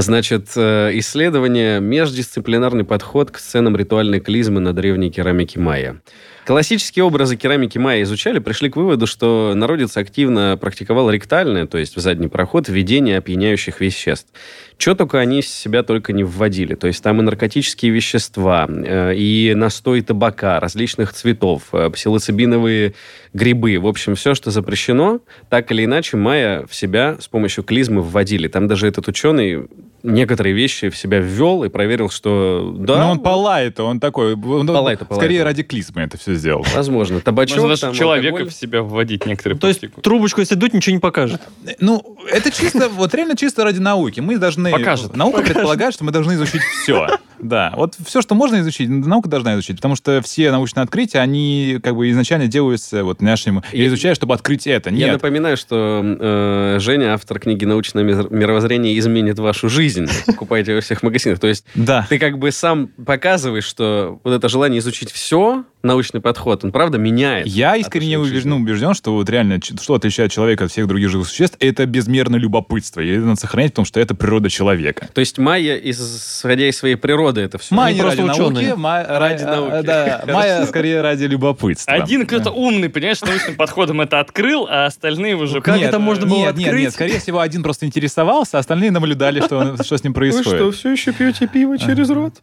Значит, э, исследование «Междисциплинарный подход к сценам ритуальной клизмы на древней керамике майя». Классические образы керамики майя изучали, пришли к выводу, что народец активно практиковал ректальное, то есть в задний проход, введение опьяняющих веществ. Что только они из себя только не вводили. То есть там и наркотические вещества, э, и настой табака различных цветов, э, псилоцибиновые грибы. В общем, все, что запрещено, так или иначе майя в себя с помощью клизмы вводили. Там даже этот ученый некоторые вещи в себя ввел и проверил, что да, Ну, он полает, он такой... он- Полай-то, полай-то. Скорее ради клизмы это все сделал. возможно. Табачок, Можно там, человека алкоголь. в себя вводить некоторые То есть трубочку, если дуть, ничего не покажет. Ну, это чисто, вот реально чисто ради науки. Мы должны... Покажет. Наука предполагает, что мы должны изучить все. Да, вот все, что можно изучить, наука должна изучить, потому что все научные открытия, они как бы изначально делаются вот нашим... Я изучаю, чтобы открыть это. Я Нет. напоминаю, что э, Женя, автор книги «Научное мир- мировоззрение изменит вашу жизнь». Покупайте во всех магазинах. То есть Да. ты как бы сам показываешь, что вот это желание изучить все, научный подход, он правда меняет. Я искренне отношение к убежден, жизни. убежден, что вот реально, что отличает человека от всех других живых существ, это безмерное любопытство. И это надо сохранять, потому что это природа человека. То есть майя, исходя из своей природы, это все. Майя ради просто науки, ученые. ма- Ради а, науки. Да, Майя скорее ради любопытства. Один кто-то умный, понимаешь, научным подходом это открыл, а остальные уже... как Нет, это можно было нет, Нет, открыть? нет, скорее всего, один просто интересовался, а остальные наблюдали, что, с ним Вы что, происходит. все еще пьете пиво через рот?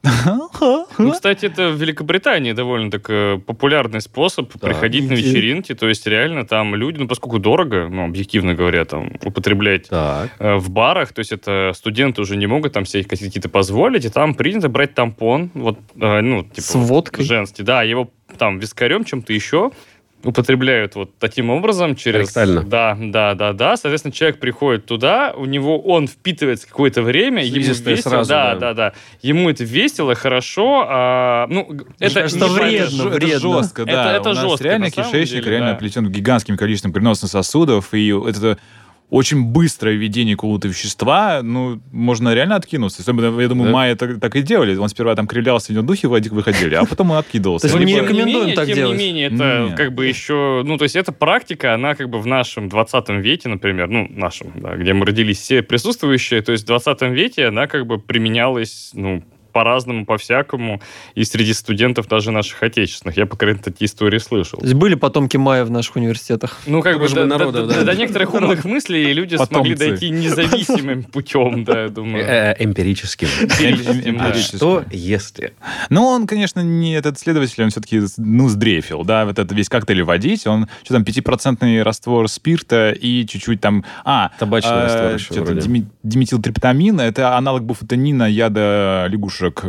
Ну, кстати, это в Великобритании довольно так э, популярный способ приходить на вечеринки. То есть реально там люди, ну, поскольку дорого, ну, объективно говоря, там, употреблять Так. э, в барах, то есть это студенты уже не могут там себе какие-то позволить, и там принято брать тампон, вот, э, ну, типа... С водкой? Женский, да, его там вискарем, чем-то еще употребляют вот таким образом через... Ректально. Да, да, да, да. Соответственно, человек приходит туда, у него он впитывается какое-то время, ему Слизистая весело, сразу, да, да. да, да. Ему это весело, хорошо, а, ну, это, не вредно, понятно. вредно. жестко, Это- да. это У нас жестко, реально кишечник деле, реально да. оплетен гигантским количеством кровеносных сосудов, и это очень быстрое введение какого-то вещества, ну, можно реально откинуться. Особенно, я думаю, Да. Майя так, так и делали. Он сперва там крилялся, в него духи выходили, а потом он откидывался. То есть не тем рекомендуем так тем делать? не менее, это как бы еще, ну, то есть эта практика, она как бы в нашем 20 веке, например, ну, нашем, да, где мы родились все присутствующие, то есть в 20 веке она как бы применялась, ну, по-разному, по-всякому, и среди студентов даже наших отечественных. Я, по крайней мере, такие истории слышал. То есть были потомки Майя в наших университетах. Ну, как бы Дружбы до, народов, до- да. до некоторых умных мыслей люди смогли дойти независимым путем, да, я думаю. Э, Эмпирическим. Эмпирическим, да. А что если? Ну, он, конечно, не этот следователь, он все-таки, ну, сдрефил, да, вот этот весь коктейль водить, он, что там, 5% раствор спирта и чуть-чуть там, а, Табачный э, раствор еще что-то вроде. диметилтриптамин, это аналог буфетанина, яда лягушек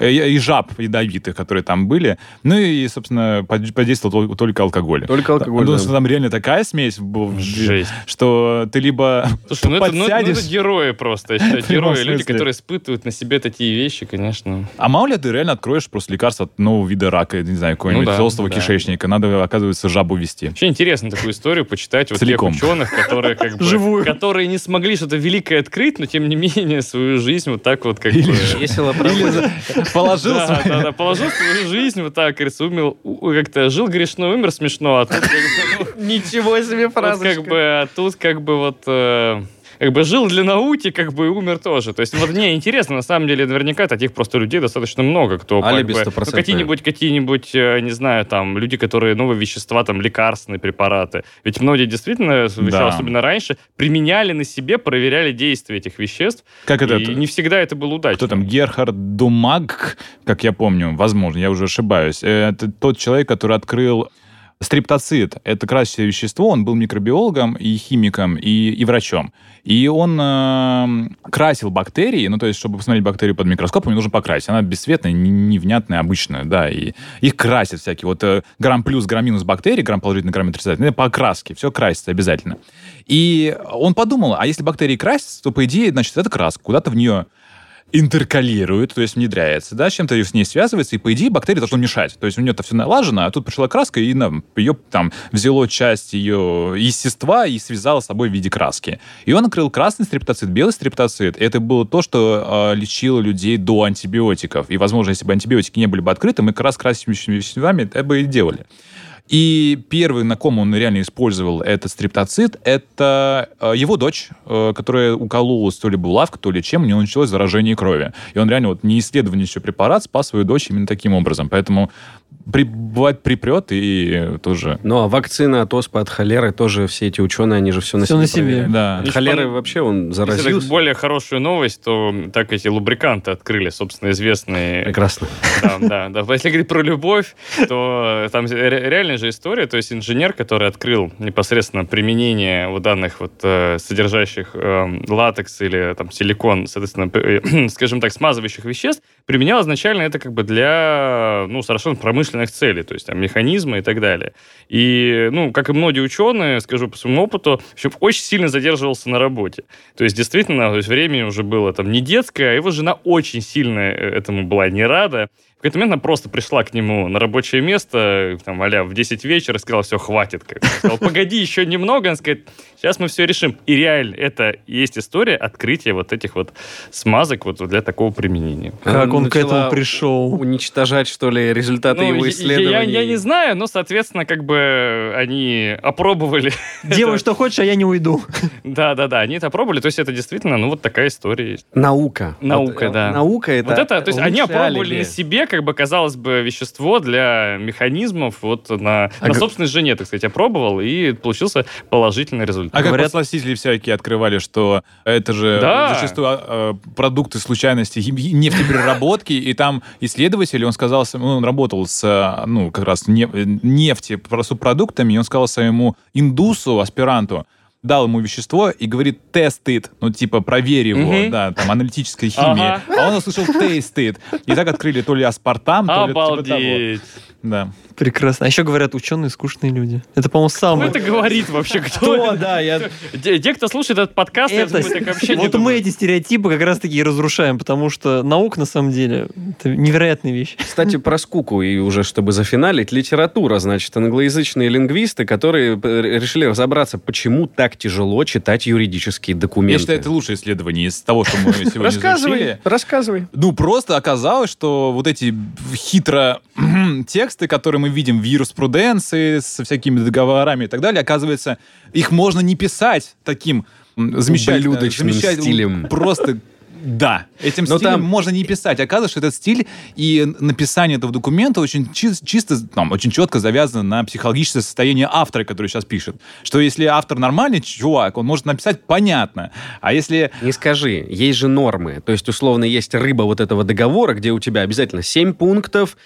э, и жаб ядовитых, которые там были, ну и, собственно, под- подействовал тол- только алкоголь. Только алкоголь. Потому да. что там реально такая смесь, была, Жесть. что ты либо Слушай, ну это, ну, это- ну, подсядешь, это герои просто, я считаю, герои, люди, которые испытывают на себе такие вещи, конечно. А мало ли ты реально откроешь просто лекарство от нового вида рака, не знаю, какого-нибудь Ну да, толстого да. кишечника. Надо, оказывается, жабу вести. Вообще интересно такую историю почитать вот Целиком. тех ученых, которые как бы, Живую. которые не смогли что-то великое открыть, но тем не менее свою жизнь вот так вот как бы... Весело. Положил Да, свой- да, да, положил свою жизнь вот так, говорится, умер, у- как-то жил грешно, умер смешно, а тут ну, Ничего себе как фразочка. бы, а тут как бы вот... как бы жил для науки, как бы и умер тоже. То есть, вот мне интересно, на самом деле, наверняка таких просто людей достаточно много, кто как Алиби бы, ну, какие-нибудь, какие-нибудь, э, не знаю, там, люди, которые новые вещества, там, лекарственные препараты. Ведь многие действительно, Да. особенно раньше, применяли на себе, проверяли действие этих веществ. Как и этот, не всегда это было удачно. кто там, Герхард Думаг, как я помню, возможно, я уже ошибаюсь. Э, Это тот человек, который открыл стриптоцит. Это красящее вещество. Он был микробиологом и химиком, и, и врачом. И он э, красил бактерии, ну, то есть, чтобы посмотреть бактерию под микроскопом, ее нужно покрасить. Она бесцветная, не- невнятная, обычная, да, и их красят всякие. Вот э, грамм плюс, грамм минус бактерий, грамм положительный, грамм отрицательный, по окраске, все красится обязательно. И он подумал, а если бактерии красятся, то, по идее, значит, эта краска куда-то в нее интеркалирует, то есть внедряется, да, чем-то с ней связывается, и, по идее, бактерии должны мешать. То есть у нее-то все налажено, а тут пришла краска, и нам, ее там взяло часть ее естества и связало с собой в виде краски. И он открыл красный стриптоцит, белый стриптоцит. Это было то, что э, лечило людей до антибиотиков. И, возможно, если бы антибиотики не были бы открыты, мы как раз красящими веществами это бы и делали. И первый, на ком он реально использовал этот стриптоцит, это э, его дочь, э, которая укололась то ли булавкой, то ли чем, у нее началось заражение крови. И он реально вот не исследованный еще препарат спас свою дочь именно таким образом. Поэтому при, бывает припрет и тоже... Ну, а вакцина от оспы, от холеры тоже все эти ученые, они же все на Всё себе на себе. Да. От холеры пон- вообще он Если так заразился. более хорошую новость, то так эти лубриканты открыли, собственно, известные Прекрасно. Да, да, да. Если говорить про любовь, то там ре- реальная же история. То есть инженер, который открыл непосредственно применение вот данных вот э, содержащих э, латекс или там силикон, соответственно, э, скажем так, смазывающих веществ, применял изначально это как бы для, ну, совершенно промышленных целей, то есть там механизмы и так далее. И, ну, как и многие ученые, скажу по своему опыту, общем, очень сильно задерживался на работе. То есть, действительно, то есть времени уже было там не детское, а его жена очень сильно э, этому была не рада. Какой-то момент она просто пришла к нему на рабочее место, там, а в 10 вечера, сказала, все, хватит. Как. Сказал, погоди, еще немного. Она сказать, сейчас мы все решим. И реально, это есть история открытия вот этих вот смазок вот для такого применения. Как он к этому пришел? Уничтожать, что ли, результаты Ну, его я- исследований? Я, я не знаю, но, соответственно, как бы они опробовали. Делай, что хочешь, а я не уйду. Да-да-да, они это опробовали. То есть это действительно, ну, вот такая история есть. Наука. Наука, Вот, да. э, Наука это вот это, то есть они опробовали алиби. на себе, как бы, казалось бы, вещество для механизмов, вот на, А на г- собственной жене, так сказать, опробовал, и получился положительный результат. А как Говорят- подсластители всякие открывали, что это же Да. зачастую э, продукты случайности нефтепереработки, и там исследователь, он сказал, сам- он работал с, ну, как раз не, нефти, субпродуктами, и он сказал своему индусу, аспиранту, дал ему вещество и говорит «test it», ну, типа, проверь его, Мгм. да, там, аналитическая химия. Ага. А он услышал «taste it». И так открыли то ли аспартам, то ли типа того. Да. Прекрасно. А еще говорят, ученые скучные люди. Это, по-моему, Кто самое... это говорит вообще? Кто? Кто, да, я... Те, кто слушает этот подкаст, Это- так вообще вот мы эти стереотипы как раз-таки и разрушаем, потому что наука, на самом деле, это невероятная вещь. Кстати, про скуку, и уже чтобы зафиналить, литература, значит, англоязычные лингвисты, которые э, решили разобраться, почему так тяжело читать юридические документы. Я считаю, это лучшее исследование из того, что мы сегодня Рассказывай, рассказывай. Ну, просто оказалось, что вот эти хитро тексты, которые мы видим в юриспруденции со всякими договорами и так далее, оказывается, их можно не писать таким замечательным, Ублюдочным стилем. Просто да, этим Но стилем там- можно не писать. Оказывается, что этот стиль и написание этого документа очень чи- чисто, там, очень четко завязано на психологическое состояние автора, который сейчас пишет. Что если автор нормальный чувак, он может написать понятно. А если Не скажи, есть же нормы. То есть, условно, есть рыба вот этого договора, где у тебя обязательно 7 пунктов,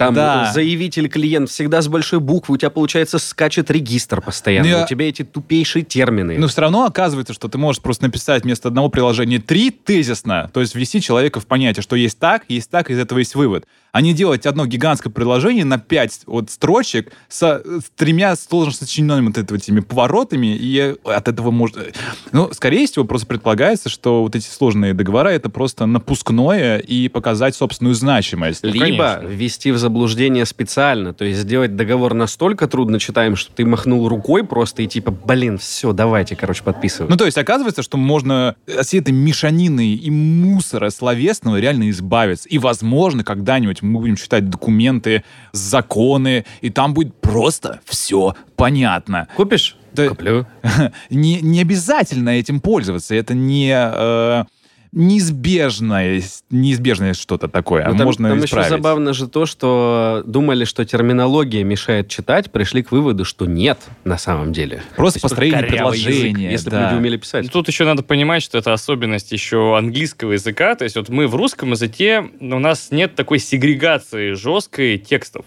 там Да. заявитель, клиент всегда с большой буквы, у тебя, получается, скачет регистр постоянно. Ну, я- У тебя эти тупейшие термины. Но все равно оказывается, что ты можешь просто написать вместо одного приложения три тезисно, то есть ввести человека в понятие, что есть так, есть так, из этого есть вывод. А не делать одно гигантское приложение на пять вот строчек со, с тремя сложно сочиненными вот этими поворотами, и от этого может... Ну, скорее всего, просто предполагается, что вот эти сложные договора — это просто напускное и показать собственную значимость. Либо конечно. ввести в заблуждение специально, то есть сделать договор настолько трудно читаем, что ты махнул рукой просто и типа, блин, все, давайте, короче, подписывай. Ну, то есть, оказывается, что можно от всей этой мешанины и мусора словесного реально избавиться. И, возможно, когда-нибудь мы будем читать документы, законы, и там будет просто все понятно. Купишь? Да. Куплю. Не, не обязательно этим пользоваться. Это не... э, неизбежное, неизбежное что-то такое. Ну, там, Можно там еще исправить. забавно же то, что думали, что терминология мешает читать, пришли к выводу, что нет на самом деле. Просто То есть построение корявый язык, предложения. если бы да. люди умели писать. Ну, Тут еще надо понимать, что это особенность еще английского языка. То есть вот мы в русском языке, у нас нет такой сегрегации жесткой текстов.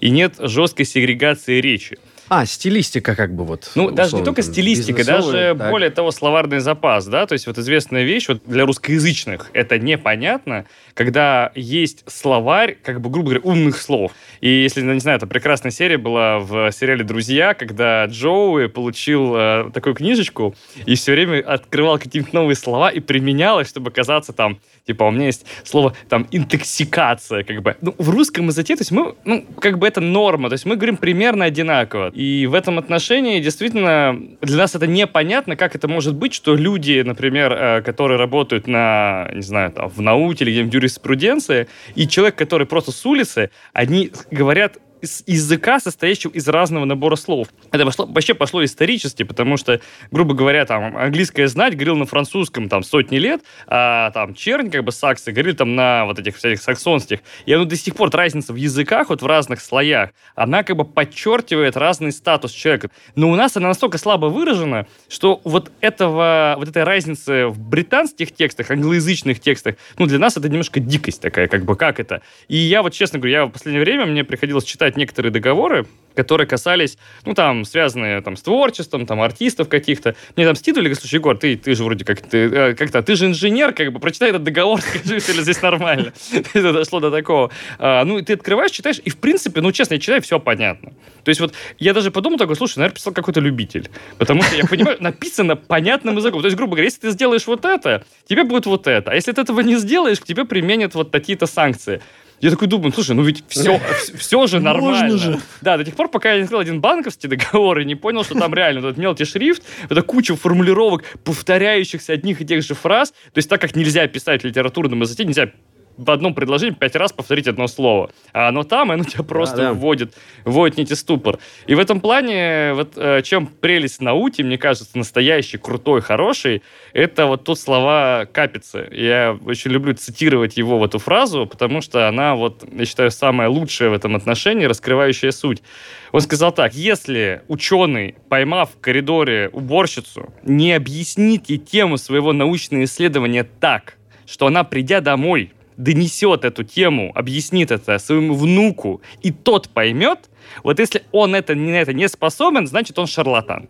И нет жесткой сегрегации речи. А, стилистика как бы вот. Ну, даже не условно, только стилистика, даже так. более того, словарный запас, да, то есть вот известная вещь, вот для русскоязычных это непонятно, когда есть словарь, как бы, грубо говоря, умных слов. И если, не знаю, это прекрасная серия была в сериале «Друзья», когда Джоуи получил э, такую книжечку и все время открывал какие-нибудь новые слова и применял их, чтобы казаться там, типа, у меня есть слово там интоксикация, как бы. Ну, в русском языке, то есть мы, ну, как бы это норма, то есть мы говорим примерно одинаково. И в этом отношении действительно для нас это непонятно, как это может быть, что люди, например, э, которые работают на, не знаю, там, в науке или где-нибудь в юриспруденции, и человек, который просто с улицы, они говорят из языка, состоящего из разного набора слов. Это пошло, вообще пошло исторически, потому что, грубо говоря, там, английское знать говорил на французском там сотни лет, а там чернь, как бы саксы, говорили там на вот этих всяких саксонских. И оно до сих пор, разница в языках, вот в разных слоях, она как бы подчеркивает разный статус человека. Но у нас она настолько слабо выражена, что вот этого, вот этой разницы в британских текстах, англоязычных текстах, ну, для нас это немножко дикость такая, как бы, как это. И я вот, честно говорю, я в последнее время, мне приходилось читать некоторые договоры, которые касались, ну, там, связанные там, с творчеством, там, артистов каких-то. Мне там скидывали, говорят, слушай, Егор, ты, ты же вроде как, ты, э, как-то, ты же инженер, как бы, прочитай этот договор, скажи, все ли здесь нормально. Это дошло до такого. А, ну, и ты открываешь, читаешь, и, в принципе, ну, честно, я читаю, все понятно. То есть вот я даже подумал такой, слушай, наверное, писал какой-то любитель. Потому что я понимаю, написано понятным языком. То есть, грубо говоря, если ты сделаешь вот это, тебе будет вот это. А если ты этого не сделаешь, к тебе применят вот такие-то санкции. Я такой думаю, слушай, ну ведь все, все же нормально. Можно же. Да, до тех пор, пока я не открыл один банковский договор и не понял, что там реально этот мелкий шрифт, это куча формулировок, повторяющихся одних и тех же фраз. То есть так как нельзя писать в литературном языке, нельзя в одном предложении пять раз повторить одно слово. А оно там, и оно тебя просто да. вводит, вводит некий ступор. И в этом плане, вот э, чем прелесть науки, мне кажется, настоящий, крутой, хороший, это вот тут слова Капицы. Я очень люблю цитировать его в эту фразу, потому что она, вот, я считаю, самая лучшая в этом отношении, раскрывающая суть. Он сказал так, если ученый, поймав в коридоре уборщицу, не объяснит ей тему своего научного исследования так, что она, придя домой, донесет эту тему, объяснит это своему внуку, и тот поймет, вот если он это, на это не способен, значит, он шарлатан.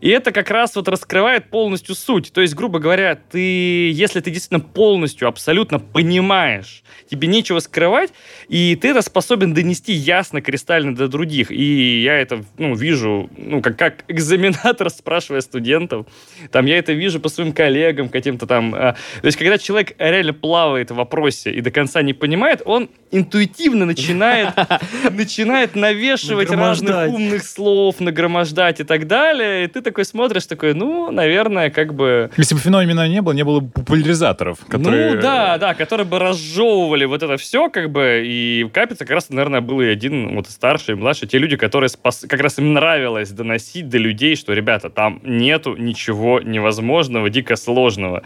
И это как раз вот раскрывает полностью суть. То есть, грубо говоря, ты, если ты действительно полностью, абсолютно понимаешь, тебе нечего скрывать, и ты это способен донести ясно, кристально до других. И я это ну, вижу, ну, как, как экзаменатор, спрашивая студентов. Там я это вижу по своим коллегам каким-то там. а, То есть, когда человек реально плавает в вопросе и до конца не понимает, он интуитивно начинает, начинает навешивать разных умных слов, нагромождать и так далее. И ты такой смотришь, такой, ну, наверное, как бы... Если бы феномена не было, не было бы популяризаторов, которые... Ну да, да, которые бы разжевывали вот это все, как бы, и Капица как раз, наверное, был и один, вот старший, и младший, те люди, которые спас... как раз им нравилось доносить до людей, что, ребята, там нету ничего невозможного, дико сложного.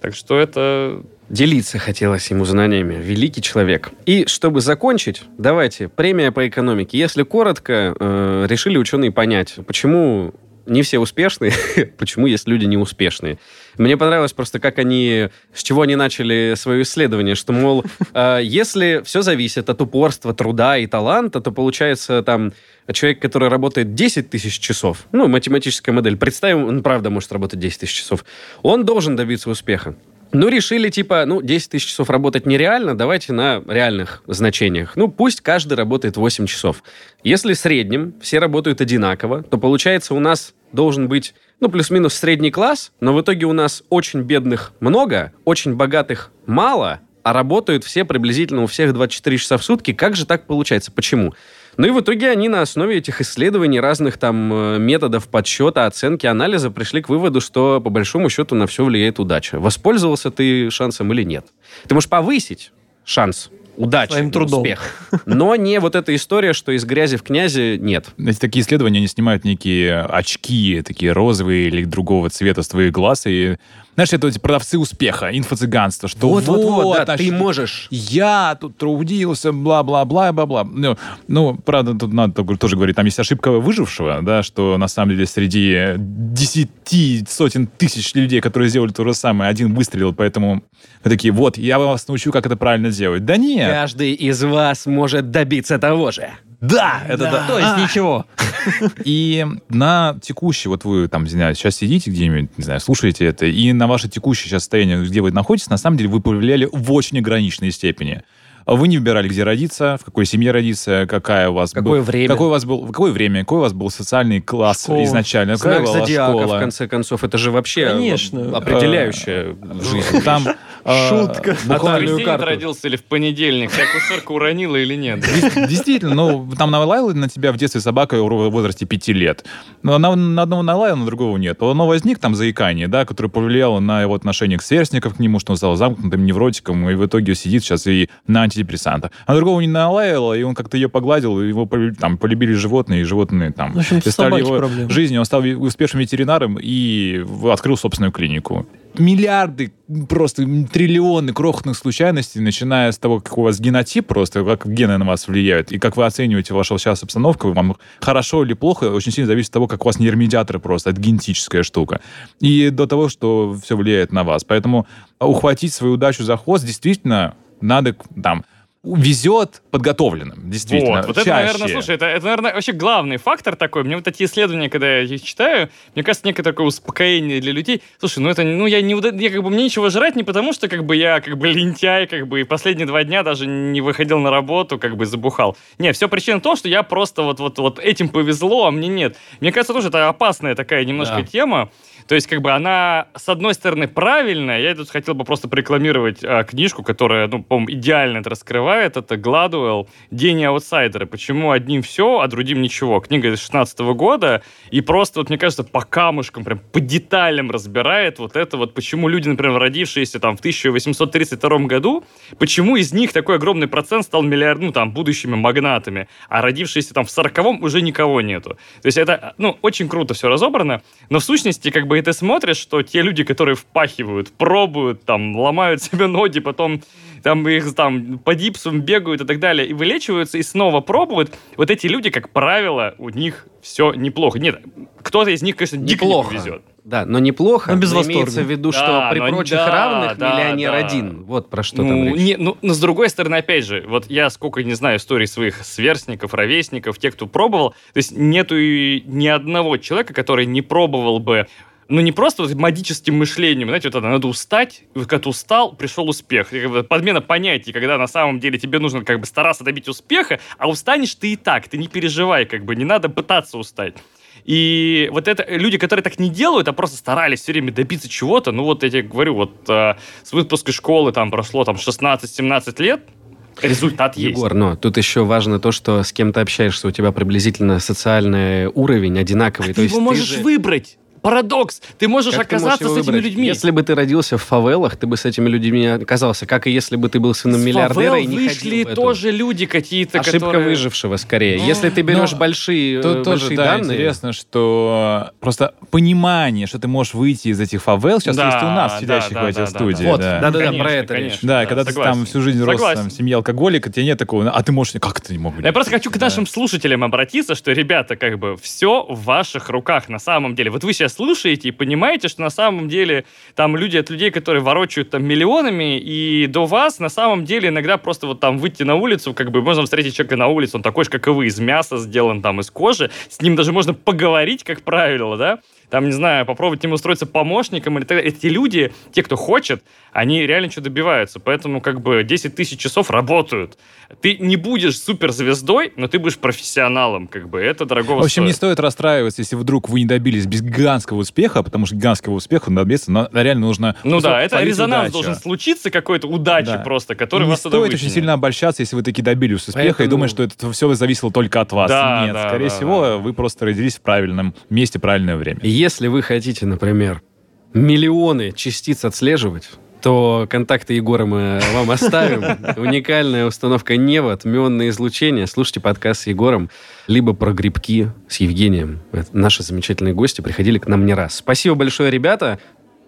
Так что это... Делиться хотелось ему знаниями. Великий человек. И чтобы закончить, давайте, премия по экономике. Если коротко, э, решили ученые понять, почему не все успешные, почему есть люди неуспешные. Мне понравилось просто, как они, с чего они начали свое исследование, что, мол, э, если все зависит от упорства, труда и таланта, то получается там человек, который работает 10 тысяч часов, ну, математическая модель, представим, он правда может работать 10 тысяч часов, он должен добиться успеха. Ну, решили, типа, ну, 10 тысяч часов работать нереально, давайте на реальных значениях. Ну, пусть каждый работает 8 часов. Если в среднем все работают одинаково, то получается у нас должен быть, ну, плюс-минус средний класс, но в итоге у нас очень бедных много, очень богатых мало, а работают все приблизительно у всех 24 часа в сутки. Как же так получается? Почему? Ну и в итоге они на основе этих исследований, разных там э, методов подсчета, оценки, анализа пришли к выводу, что по большому счету на все влияет удача. Воспользовался ты шансом или нет? Ты можешь повысить шанс удачи, Своим трудом. успех. Но не вот эта история, что из грязи в князи нет. Эти такие исследования, они снимают некие очки, такие розовые или другого цвета с твоих глаз, и знаешь, это эти продавцы успеха, инфо-цыганство, что Вот-вот-вот, да, наш- ты можешь. я тут трудился, бла-бла-бла, бла-бла. Ну, ну, правда, тут надо тоже говорить, там есть ошибка выжившего, да, что на самом деле среди десяти, сотен тысяч людей, которые сделали то же самое, один выстрелил, поэтому вы такие, вот, я вас научу, как это правильно делать. Да нет, Каждый из вас может добиться того же. да, это да. То есть ничего. И на текущий, вот вы там, не знаю, сейчас сидите где-нибудь, не знаю, слушаете это, и на ваше текущее сейчас состояние, где вы находитесь, на самом деле вы повлияли в очень ограниченной степени. Вы не выбирали, где родиться, в какой семье родиться, какая у вас Какое был- время. какой у вас был, какое время, какой у вас был социальный класс Школа. изначально, какая Знак была зодиака, школа. в конце концов, это же вообще Конечно. определяющая в жизни. Там э, Шутка. А в Буквальную воскресенье карту. родился или в понедельник? Тебя кушерка уронила или нет? Действительно, ну, там налаяла на тебя в детстве собака в возрасте пяти лет. Но она на одного налаяла, на другого нет. Но возник там заикание, да, которое повлияло на его отношение к сверстникам, к нему, что он стал замкнутым невротиком, и в итоге сидит сейчас и на антидепрессантах. А другого не налаяла, и он как-то ее погладил, и его там полюбили животные, и животные там В общем, стали его проблемы. жизнью. Он стал успешным ветеринаром и открыл собственную клинику. Миллиарды, просто триллионы крохотных случайностей, начиная с того, как у вас генотип просто, как гены на вас влияют, и как вы оцениваете вашу сейчас обстановку, вам хорошо или плохо, очень сильно зависит от того, как у вас нейромедиаторы просто, это генетическая штука. И до того, что все влияет на вас. Поэтому ухватить свою удачу за хвост действительно надо там везет подготовленным, действительно. Вот, вот это, чаще. наверное, слушай, это, это, наверное, вообще главный фактор такой. Мне вот эти исследования, когда я их читаю, мне кажется, некое такое успокоение для людей. Слушай, ну это, ну я не, я как бы мне нечего жрать не потому, что как бы я как бы лентяй, как бы и последние два дня даже не выходил на работу, как бы забухал. Не, все причина в том, что я просто вот, вот, вот этим повезло, а мне нет. Мне кажется, тоже это опасная такая немножко Да. тема. То есть, как бы она, с одной стороны, правильная. Я тут хотел бы просто порекламировать а, книжку, которая, ну, по-моему, идеально это раскрывает. это Гладуэлл «Гений аутсайдера». Почему одним все, а другим ничего. Книга из 16 года, и просто, вот мне кажется, по камушкам, прям по деталям разбирает вот это вот, почему люди, например, родившиеся там в 1832 году, почему из них такой огромный процент стал миллиард, ну, там, будущими магнатами, а родившиеся там в 40-м уже никого нету. То есть это, ну, очень круто все разобрано, но в сущности, как бы, и ты смотришь, что те люди, которые впахивают, пробуют, там, ломают себе ноги, потом там их там по дипсам бегают и так далее, и вылечиваются, и снова пробуют, вот эти люди, как правило, у них все неплохо. Нет, кто-то из них, конечно, дико Неплохо. не повезет. Да, но неплохо. Но без но восторга. имеется в виду, что Да, при прочих да, равных да, миллионер да. один. Вот про что там ну, речь. не, ну, но с другой стороны, опять же, вот я сколько не знаю историй своих сверстников, ровесников, тех, кто пробовал, то есть нету и ни одного человека, который не пробовал бы ну, не просто вот магическим мышлением, знаете, вот это, надо устать, и вот когда ты устал, пришел успех. И как бы подмена понятий, когда на самом деле тебе нужно как бы стараться добить успеха, а устанешь ты и так, ты не переживай, как бы, не надо пытаться устать. И вот это люди, которые так не делают, а просто старались все время добиться чего-то, ну вот я тебе говорю, вот э, с выпуска школы там прошло там 16-17 лет, результат есть. Егор, но тут еще важно то, что с кем ты общаешься, у тебя приблизительно социальный уровень одинаковый. то Ты есть его можешь же- выбрать. Парадокс. Ты можешь Как ты можешь оказаться с этими выбрать? людьми. Если бы ты родился в фавелах, ты бы с этими людьми не оказался. Как и если бы ты был сыном С миллиардера и не вышли ходил тоже люди какие-то, Ошибка которые... выжившего, скорее. Если ты берешь Ну, большие, э, Тут тоже, большие да, данные... интересно, что просто понимание, что ты можешь выйти из этих фавел, сейчас Да, есть у нас, да, сидящих да, в этой да, студии. да, Вот, да. да-да-да, про это конечно. речь. Да, Да, когда ты согласен. там всю жизнь рос Согласен. там, в семье алкоголика, тебе нет такого, а ты можешь, как это не мог быть? Я просто хочу к Да. нашим слушателям обратиться, что, ребята, как бы все в ваших руках на самом деле. Вот вы сейчас слушаете и понимаете, что на самом деле там люди от людей, которые ворочают там миллионами, и до вас на самом деле иногда просто вот там выйти на улицу, как бы можно встретить человека на улице, он такой же, как и вы, из мяса сделан там, из кожи, с ним даже можно поговорить, как правило, да, там, не знаю, попробовать ему устроиться помощником или так далее. Эти люди, те, кто хочет, они реально что добиваются. Поэтому как бы 10 тысяч часов работают. Ты не будешь суперзвездой, но ты будешь профессионалом. Как бы это дорого В общем, не стоит. стоит расстраиваться, если вдруг вы не добились гигантского успеха, потому что гигантского успеха добиться но реально нужно... Ну да, это резонанс удачу. должен случиться какой-то удачи Да. просто, который не вас стоит очень сильно обольщаться, если вы таки добились успеха и Поэтому- думать, что это все зависело только от вас. Да, Нет, да, скорее да, всего, да. вы просто родились в правильном месте, в правильное время. Если вы хотите, например, миллионы частиц отслеживать, то контакты Егора мы вам оставим. Уникальная установка Невод, мионное излучение. Слушайте подкаст с Егором, либо про грибки с Евгением. Это наши замечательные гости приходили к нам не раз. Спасибо большое, ребята.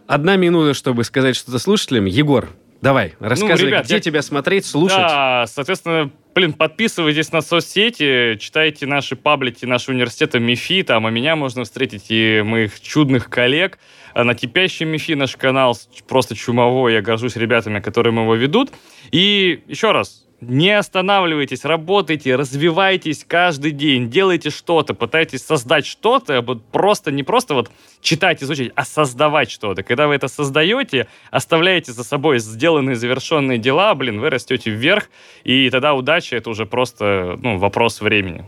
Одна минута, чтобы сказать что-то слушателям. Егор, давай, рассказывай, ребят, где я- тебя смотреть, слушать. Да, соответственно, блин, подписывайтесь на соцсети, читайте наши паблики, наши университеты МИФИ, там, а меня можно встретить и моих чудных коллег А на кипящий МИФИ наш канал просто чумовой, я горжусь ребятами, которые его ведут. И еще раз, не останавливайтесь, работайте, развивайтесь каждый день, делайте что-то, пытайтесь создать что-то, вот просто не просто вот читать, изучать, а создавать что-то. Когда вы это создаете, оставляете за собой сделанные, завершенные дела, блин, вы растете вверх, и тогда удача это уже просто ну, вопрос времени.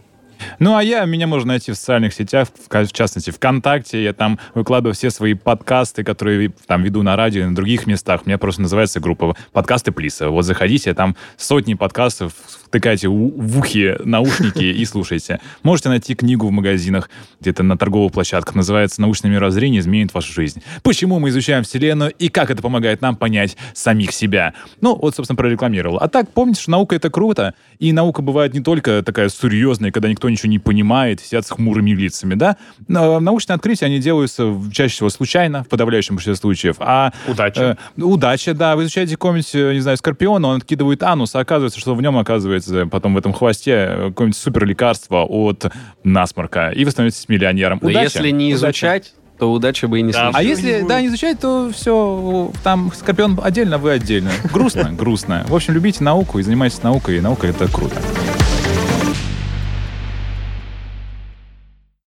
Ну, а я, меня можно найти в социальных сетях, в, в частности, ВКонтакте. Я там выкладываю все свои подкасты, которые там веду на радио и на других местах. У меня просто называется группа «Подкасты Плиса». Вот заходите, там сотни подкастов, втыкайте в ухи наушники и слушайте. Можете найти книгу в магазинах, где-то на торговых площадках. Называется «Научное мировоззрение изменит вашу жизнь». Почему мы изучаем Вселенную и как это помогает нам понять самих себя. Ну, вот, собственно, прорекламировал. А так, помните, что наука — это круто. И наука бывает не только такая серьезная, когда никто ничего не понимает, сидят с хмурыми лицами, да? Но научные открытия, они делаются чаще всего случайно, в подавляющем большинстве случаев. А Удачи. Э, удача, да. Вы изучаете какого-нибудь, э, не знаю, скорпиона, он откидывает анус, а оказывается, что в нем оказывается потом в этом хвосте э, какое-нибудь супер лекарство от насморка, и вы становитесь миллионером. Но Удача. если не Удача. изучать, то удача бы и не Да. случилась. А если, да, не изучать, то все, там скорпион отдельно, вы отдельно. Грустно, грустно. В общем, любите науку и занимайтесь наукой, и наука — это круто.